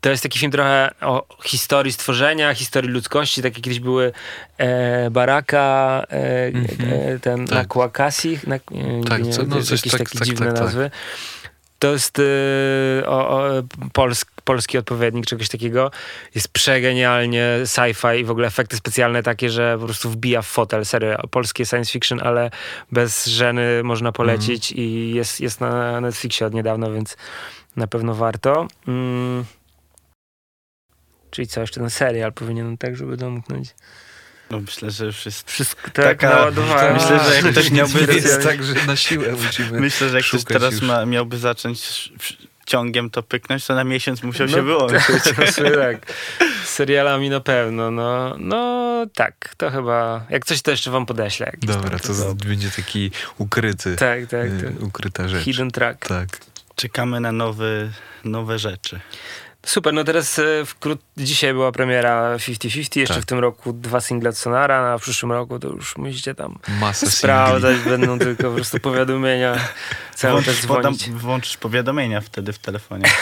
Speaker 3: to jest taki film trochę o historii stworzenia, historii ludzkości, tak jak kiedyś były e, Baraka, e,
Speaker 1: Mhm.
Speaker 3: e, ten
Speaker 1: Tak.
Speaker 3: na Kłakasi, na,
Speaker 1: Tak,
Speaker 3: nie,
Speaker 1: co- no, coś
Speaker 3: jakieś
Speaker 1: tak-
Speaker 3: takie
Speaker 1: tak,
Speaker 3: dziwne
Speaker 1: tak, tak.
Speaker 3: To jest y, o, o, polsk, polski odpowiednik czegoś takiego. Jest przegenialnie sci-fi i w ogóle efekty specjalne takie, że po prostu wbija w fotel. Serio, polskie science fiction, ale bez żeny można polecić
Speaker 1: Mhm.
Speaker 3: i jest, jest na Netflixie od niedawna, więc na pewno warto. Mm. Czyli co, jeszcze ten serial powinien tak, żeby domknąć.
Speaker 2: No myślę, że już jest...
Speaker 3: Wszystko tak
Speaker 2: Taka- myślę, że jak ktoś miałby-
Speaker 1: To jest tak, że na siłę musimy.
Speaker 2: Myślę, że jak ktoś teraz ma, miałby zacząć ciągiem to pyknąć, to na miesiąc musiał się
Speaker 3: No,
Speaker 2: wyłączyć.
Speaker 3: w sumie tak. Z serialami na pewno, no, no tak, to chyba, jak coś to jeszcze wam podeślę.
Speaker 1: Dobra, to z- będzie taki ukryty.
Speaker 3: Tak, tak,
Speaker 1: y,
Speaker 3: tak.
Speaker 1: Ukryta rzecz.
Speaker 3: Hidden track.
Speaker 1: Tak.
Speaker 2: Czekamy na nowy, nowe rzeczy.
Speaker 3: Super, no teraz e, wkrót, dzisiaj była premiera 50-50, jeszcze
Speaker 1: Tak.
Speaker 3: w tym roku dwa single od Sonara, a w przyszłym roku to już musicie tam
Speaker 1: Masa singli.
Speaker 3: sprawdzać, będą tylko po prostu powiadomienia, cały czas
Speaker 2: Włączysz, podam, włączysz powiadomienia wtedy w telefonie.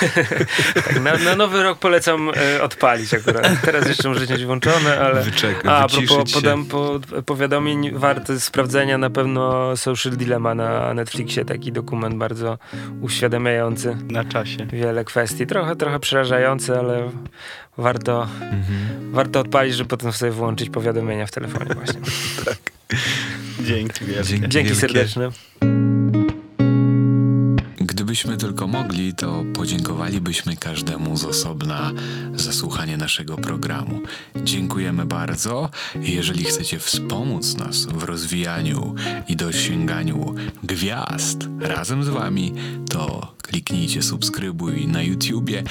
Speaker 3: Tak, na, na nowy rok polecam e, odpalić akurat. Teraz jeszcze możecie mieć włączone, ale...
Speaker 1: Wyczek,
Speaker 3: A, a propos
Speaker 1: się.
Speaker 3: podam, po, powiadomień, warto sprawdzenia na pewno Social Dilemma na Netflixie, taki dokument bardzo uświadamiający
Speaker 2: Na czasie.
Speaker 3: wiele kwestii. Trochę, trochę przerażający, ale warto,
Speaker 1: Mhm.
Speaker 3: warto odpalić, żeby potem sobie włączyć powiadomienia w telefonie właśnie.
Speaker 2: Dzięki wielkie.
Speaker 1: Dzięki.
Speaker 3: Dzięki serdeczne.
Speaker 5: Gdybyśmy tylko mogli, to podziękowalibyśmy każdemu z osobna za słuchanie naszego programu. Dziękujemy bardzo. Jeżeli chcecie wspomóc nas w rozwijaniu i dosięganiu gwiazd razem z Wami, to kliknijcie subskrybuj na YouTubie,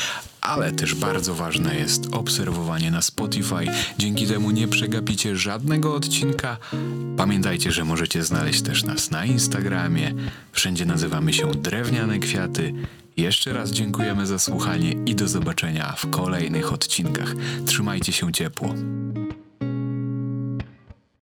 Speaker 5: ale też bardzo ważne jest obserwowanie na Spotify. Dzięki temu nie przegapicie żadnego odcinka. Pamiętajcie, że możecie znaleźć też nas na Instagramie. Wszędzie nazywamy się Drewniane Kwiaty. Jeszcze raz dziękujemy za słuchanie i do zobaczenia w kolejnych odcinkach. Trzymajcie się ciepło.